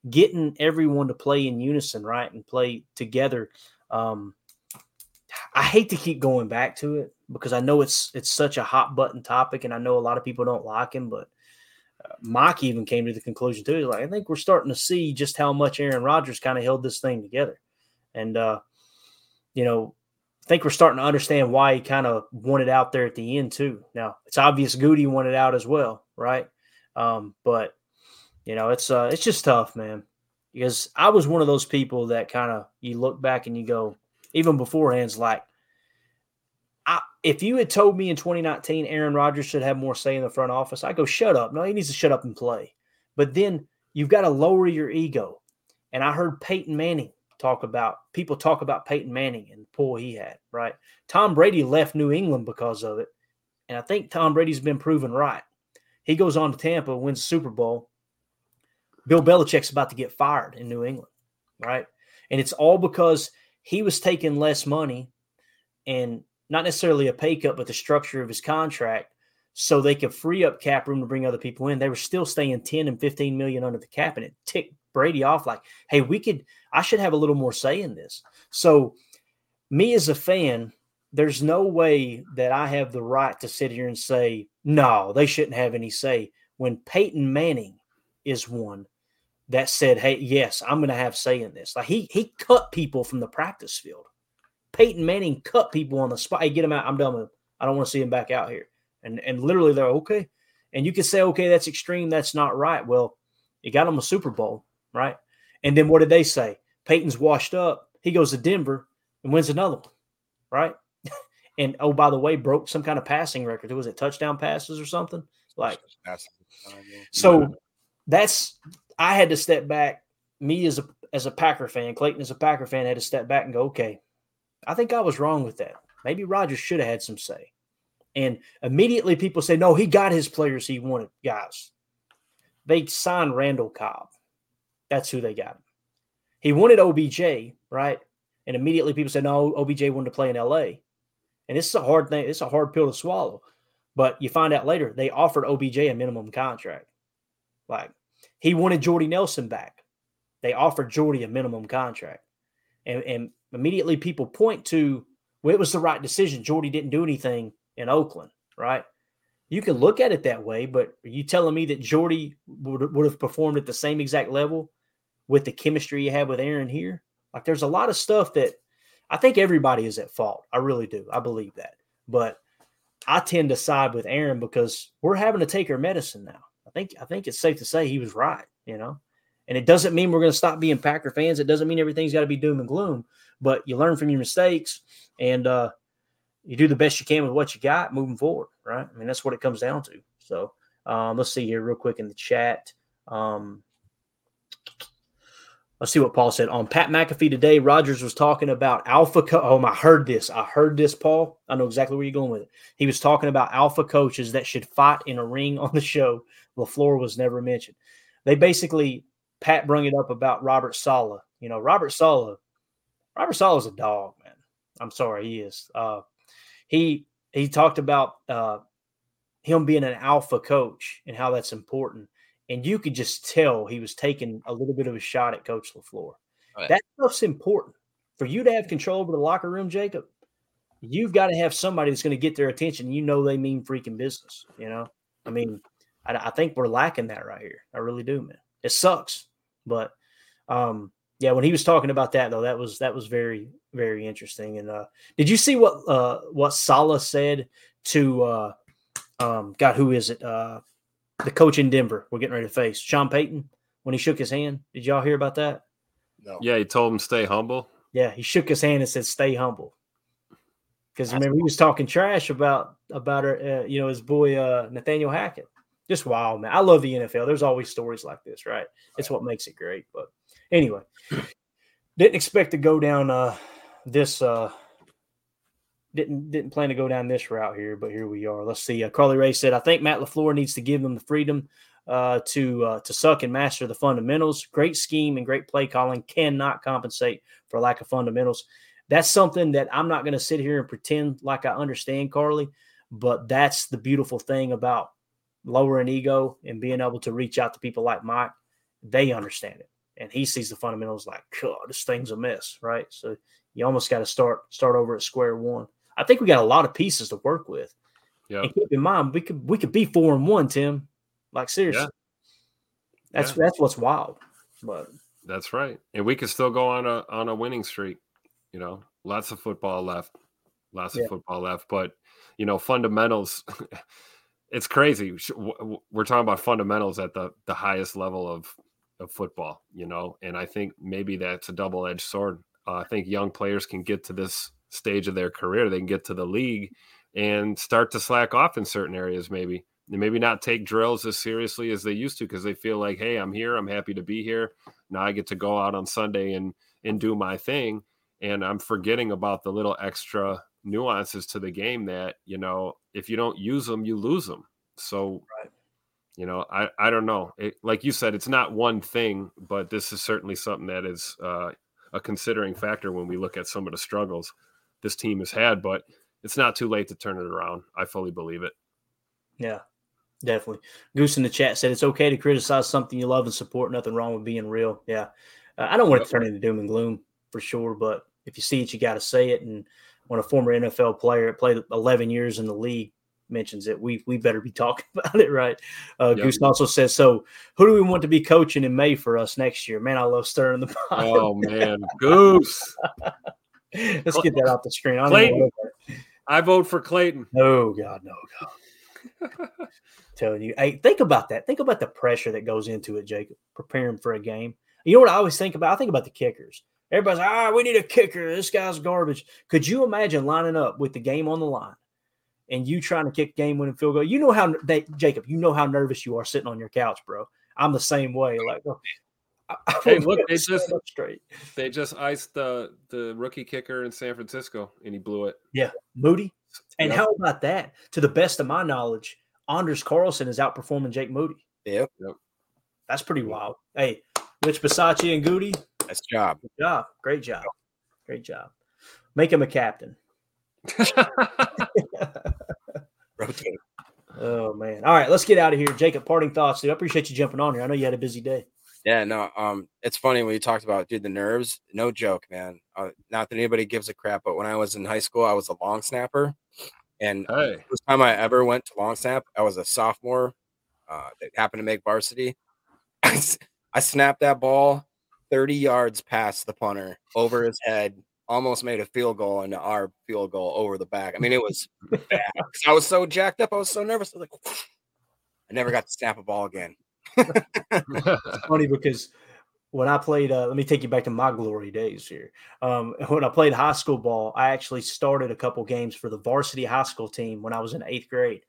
D: getting everyone to play in unison, right, and play together. Um, I hate to keep going back to it because I know it's it's such a hot button topic, and I know a lot of people don't like him. But uh, Mike even came to the conclusion too. Like, I think we're starting to see just how much Aaron Rodgers kind of held this thing together, and uh, you know, I think we're starting to understand why he kind of wanted out there at the end too. Now it's obvious Goody wanted out as well, right? Um, but you know, it's uh, it's just tough, man. Because I was one of those people that kind of you look back and you go, even beforehand, like I, if you had told me in 2019 Aaron Rodgers should have more say in the front office, I go, shut up. No, he needs to shut up and play. But then you've got to lower your ego. And I heard Peyton Manning talk about people talk about Peyton Manning and the pull he had, right? Tom Brady left New England because of it. And I think Tom Brady's been proven right. He goes on to Tampa, wins the Super Bowl. Bill Belichick's about to get fired in New England, right? And it's all because he was taking less money and not necessarily a pay cut, but the structure of his contract so they could free up cap room to bring other people in. They were still staying 10 and 15 million under the cap, and it ticked Brady off like, hey, we could, I should have a little more say in this. So, me as a fan, there's no way that I have the right to sit here and say, no, they shouldn't have any say. When Peyton Manning is one that said, hey, yes, I'm going to have say in this. Like he he cut people from the practice field. Peyton Manning cut people on the spot. Hey, get him out. I'm done with him. I don't want to see him back out here. And and literally they're okay. And you could say, okay, that's extreme. That's not right. Well, you got him a Super Bowl, right? And then what did they say? Peyton's washed up. He goes to Denver and wins another one, right? and oh, by the way, broke some kind of passing record. Was it touchdown passes or something? Like so that's I had to step back. Me as a as a Packer fan, Clayton as a Packer fan had to step back and go, okay, I think I was wrong with that. Maybe Rodgers should have had some say. And immediately people say, no, he got his players he wanted. Guys, they signed Randall Cobb. That's who they got. He wanted OBJ, right? And immediately people said, no, OBJ wanted to play in LA. And this is a hard thing. It's a hard pill to swallow. But you find out later they offered OBJ a minimum contract. Like he wanted Jordy Nelson back. They offered Jordy a minimum contract. And, and immediately people point to, well, it was the right decision. Jordy didn't do anything in Oakland, right? You can look at it that way, but are you telling me that Jordy would, would have performed at the same exact level with the chemistry you have with Aaron here? Like there's a lot of stuff that I think everybody is at fault. I really do. I believe that. But I tend to side with Aaron because we're having to take our medicine now. I think I think it's safe to say he was right, you know. And it doesn't mean we're going to stop being Packer fans. It doesn't mean everything's got to be doom and gloom, but you learn from your mistakes and uh, you do the best you can with what you got moving forward, right? I mean, that's what it comes down to. So um, let's see here real quick in the chat. Um, let's see what Paul said on Pat McAfee today. Rodgers was talking about alpha. Co- oh, I heard this. I heard this, Paul. I know exactly where you're going with it. He was talking about alpha coaches that should fight in a ring on the show. LaFleur was never mentioned. They basically Pat brought it up about Robert Saleh. You know, Robert Saleh, Robert Saleh is a dog, man. I'm sorry, he is. Uh, he he talked about uh, him being an alpha coach and how that's important. And you could just tell he was taking a little bit of a shot at Coach LaFleur. Right. That stuff's important. For you to have control over the locker room, Jacob, you've got to have somebody that's going to get their attention. You know they mean freaking business. You know, I mean, I, I think we're lacking that right here. I really do, man. It sucks. But um, yeah, when he was talking about that though, that was that was very very interesting. And uh, did you see what uh, what Saleh said to uh, um, God? Who is it? Uh, the coach in Denver. We're getting ready to face Sean Payton when he shook his hand. Did y'all hear about that?
E: No. Yeah, he told him stay humble.
D: Yeah, he shook his hand and said stay humble. Because remember he was talking trash about about uh, you know his boy uh, Nathaniel Hackett just wild, man. I love the NFL. There's always stories like this, right? It's what makes it great. But anyway, didn't expect to go down uh, this. Uh, didn't didn't plan to go down this route here, but here we are. Let's see. Uh, Carly Ray said, "I think Matt LaFleur needs to give them the freedom uh, to uh, to suck and master the fundamentals. Great scheme and great play calling cannot compensate for lack of fundamentals. That's something that I'm not going to sit here and pretend like I understand, Carly. But that's the beautiful thing about lowering ego and being able to reach out to people like Mike, they understand it. And he sees the fundamentals like, God, this thing's a mess, right? So you almost got to start start over at square one. I think we got a lot of pieces to work with. Yeah. And keep in mind, we could we could be four and one, Tim. Like seriously. Yeah. That's yeah. that's what's wild. But
E: that's right. And we could still go on a on a winning streak. You know, lots of football left. Lots yeah. of football left. But you know, fundamentals it's crazy. We're talking about fundamentals at the the highest level of of football, you know, and I think maybe that's a double edged sword. Uh, I think young players can get to this stage of their career. They can get to the league and start to slack off in certain areas, maybe. And maybe not take drills as seriously as they used to because they feel like, hey, I'm here. I'm happy to be here. Now I get to go out on Sunday and and do my thing. And I'm forgetting about the little extra nuances to the game that, you know, if you don't use them, you lose them. So
D: Right.
E: You know, I, I don't know. It, like you said, it's not one thing, but this is certainly something that is uh, a considering factor when we look at some of the struggles this team has had. But it's not too late to turn it around. I fully believe it.
D: Yeah, definitely. Goose in the chat said it's okay to criticize something you love and support. Nothing wrong with being real. Yeah, uh, I don't want it to turn into doom and gloom for sure, but if you see it, you got to say it. And when a former NFL player played 11 years in the league mentions it, we we better be talking about it, right? Uh,
E: Yep.
D: Goose also says, "So, who do we want to be coaching in May for us next year?" Man, I love stirring the pot.
E: Oh man, Goose!
D: Let's get that off the screen. I don't
E: Clayton.
D: know
E: I vote for Clayton.
D: No, God, no, God. Telling you, hey, think about that. Think about the pressure that goes into it, Jacob, preparing for a game. You know what I always think about? I think about the kickers. Everybody's ah, we need a kicker. This guy's garbage. Could you imagine lining up with the game on the line and you trying to kick a game winning field goal? You know how they, Jacob, you know how nervous you are sitting on your couch, bro. I'm the same way. Like, oh, I, I
E: Hey, look, they just-
D: up straight.
E: They just iced the the rookie kicker in San Francisco, and he blew it.
D: Yeah, Moody. And
E: Yep.
D: how about that? To the best of my knowledge, Anders Carlson is outperforming Jake Moody.
J: Yep.
E: Yep.
D: That's pretty wild. Hey, Rich Bisaccia and Goody,
J: Nice job.
D: good job. Great job. Great job. Make him a captain.
J: Rotate.
D: Oh man. All right, let's get out of here. Jacob, parting thoughts, dude. I appreciate you jumping on here. I know you had a busy day.
J: Yeah, no, um, it's funny when you talked about dude the nerves. No joke, man. Uh, not that anybody gives a crap, but when I was in high school, I was a long snapper, and
E: hey,
J: first time I ever went to long snap, I was a sophomore. Uh, that happened to make varsity. I snapped that ball 30 yards past the punter over his head, almost made a field goal and our field goal over the back. I mean, it was bad. I was so jacked up. I was so nervous. I was like, I never got to snap a ball again.
D: It's funny because when I played, uh, let me take you back to my glory days here. Um, when I played high school ball, I actually started a couple games for the varsity high school team when I was in eighth grade.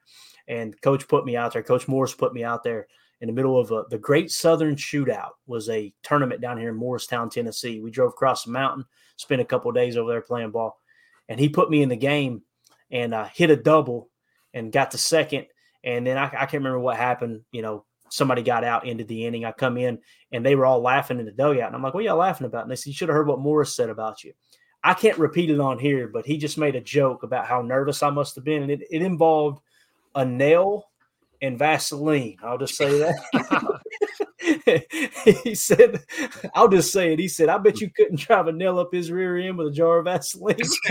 D: And coach put me out there. Coach Morris put me out there in the middle of a, the Great Southern Shootout was a tournament down here in Morristown, Tennessee. We drove across the mountain, spent a couple days over there playing ball, and he put me in the game and uh, hit a double and got to second. And then I, I can't remember what happened. You know, somebody got out into the inning. I come in and they were all laughing in the dugout. And I'm like, what y'all laughing about? And they said, you should have heard what Morris said about you. I can't repeat it on here, but he just made a joke about how nervous I must have been. And it, it involved a nail and Vaseline. I'll just say that. he said, I'll just say it. He said, I bet you couldn't drive a nail up his rear end with a jar of Vaseline.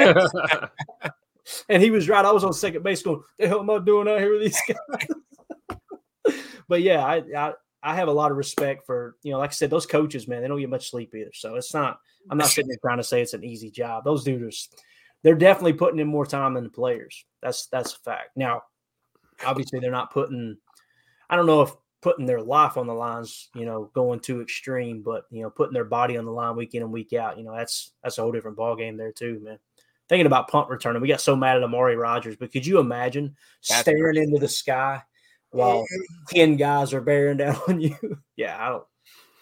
D: and he was right. I was on second base going, the hell am I doing out here with these guys? but yeah, I, I I have a lot of respect for, you know, like I said, those coaches, man, they don't get much sleep either. So it's not, I'm not sitting there trying to say it's an easy job. Those dudes, they're definitely putting in more time than the players. That's that's a fact. Now, obviously they're not putting I don't know if putting their life on the lines, you know, going too extreme, but you know, putting their body on the line week in and week out, you know, that's that's a whole different ball game there too, man. Thinking about punt returning, we got so mad at Amari Rodgers, but could you imagine
J: That's
D: staring into the sky while ten guys are bearing down on you? yeah, I don't.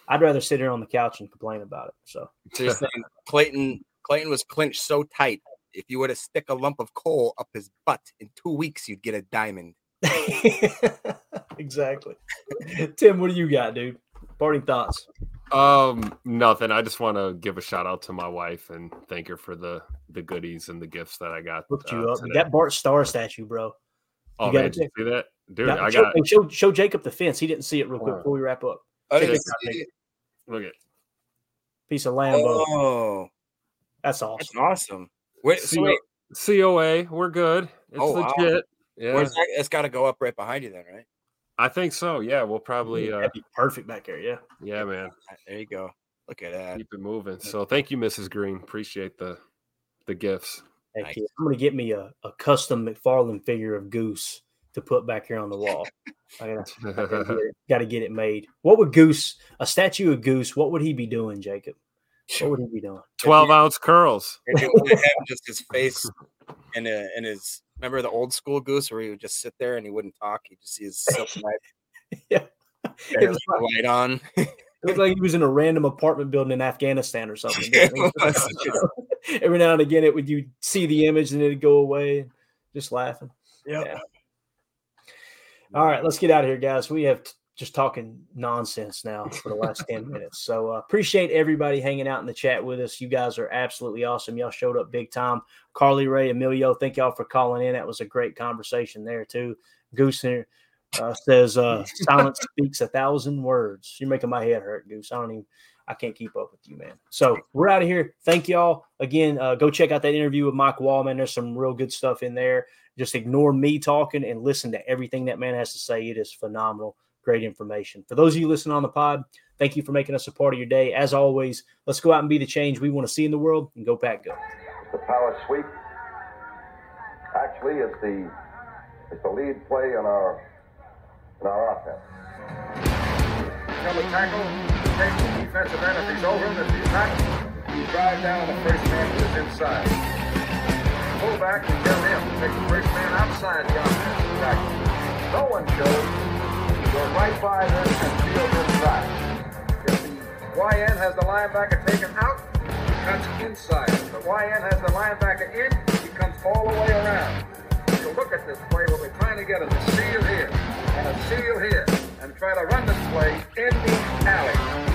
D: I'd rather sit here on the couch and complain about it. So
J: So you're saying Clayton Clayton was clinched so tight. If you were to stick a lump of coal up his butt in two weeks, you'd get a diamond.
D: exactly. Tim, what do you got, dude? Parting thoughts.
E: Um, nothing. I just want to give a shout out to my wife and thank her for the the goodies and the gifts that I got.
D: Looked
E: uh,
D: you up.
E: today.
D: That Bart Starr statue, bro.
E: oh
D: you gotta
E: man, did you see that, dude?
D: Now,
E: I
D: show,
E: got
D: hey, show, show Jacob the fence. He didn't see it real quick
E: Oh.
D: before we wrap up.
J: I didn't see it.
E: look at
D: Piece of Lambeau.
J: Oh,
D: That's awesome.
J: that's awesome. Wait, so wait,
E: COA. We're good. It's
J: Oh, wow.
E: Legit. Yeah,
J: where's that? It's got to go up right behind you, then, right?
E: I think so. Yeah, we'll probably. Uh,
D: be perfect back there. Yeah.
E: yeah, man.
J: There you go. Look at that.
E: Keep it moving. So thank you, Mrs. Green. Appreciate the the gifts.
D: Heck
J: Nice.
D: yeah. I'm gonna get me a, a custom McFarlane figure of Goose to put back here on the wall. I gotta, I gotta, get it, gotta get it made. What would Goose, a statue of Goose, what would he be doing, Jacob? What would he be doing?
E: 12 ounce curls.
J: If you would have just his face and uh, and his remember the old school goose where he would just sit there and he wouldn't talk. He'd just see his silk light,
D: Yeah. It was like,
J: light on.
D: it looked like he was in a random apartment building in Afghanistan or something.
J: It
D: didn't it?
J: was.
D: Every now and again, it would you see the image and it'd go away, just laughing.
J: Yep.
D: Yeah. All right, let's get out of here, guys. We have t- just talking nonsense now for the last 10 minutes. So uh, appreciate everybody hanging out in the chat with us. You guys are absolutely awesome. Y'all showed up big time. Carly Ray, Emilio, thank y'all for calling in. That was a great conversation there, too. Goose here uh, says, uh, silence speaks a thousand words. You're making my head hurt, Goose. I don't even, I can't keep up with you, man. So we're out of here. Thank y'all. Again, uh, go check out that interview with Mike Wallman. There's some real good stuff in there. Just ignore me talking and listen to everything that man has to say. It is phenomenal. Great information. For those of you listening on the pod, thank you for making us a part of your day. As always, let's go out and be the change we want to see in the world and go pack go.
B: The power sweep. Actually, it's the it's the lead play in our in our offense.
C: Come to tackle, take the defensive end if he's over him. If he's not, you drive down the first man who is inside. Pull back and get him. Take the first man outside the offensive tackle. No one shows. Go right by this and field inside. If the YN has the linebacker taken out, he cuts inside. If the YN has the linebacker in, he comes all the way around. You look at this play, what we're trying to get is a seal here and a seal here and try to run this play in the alley.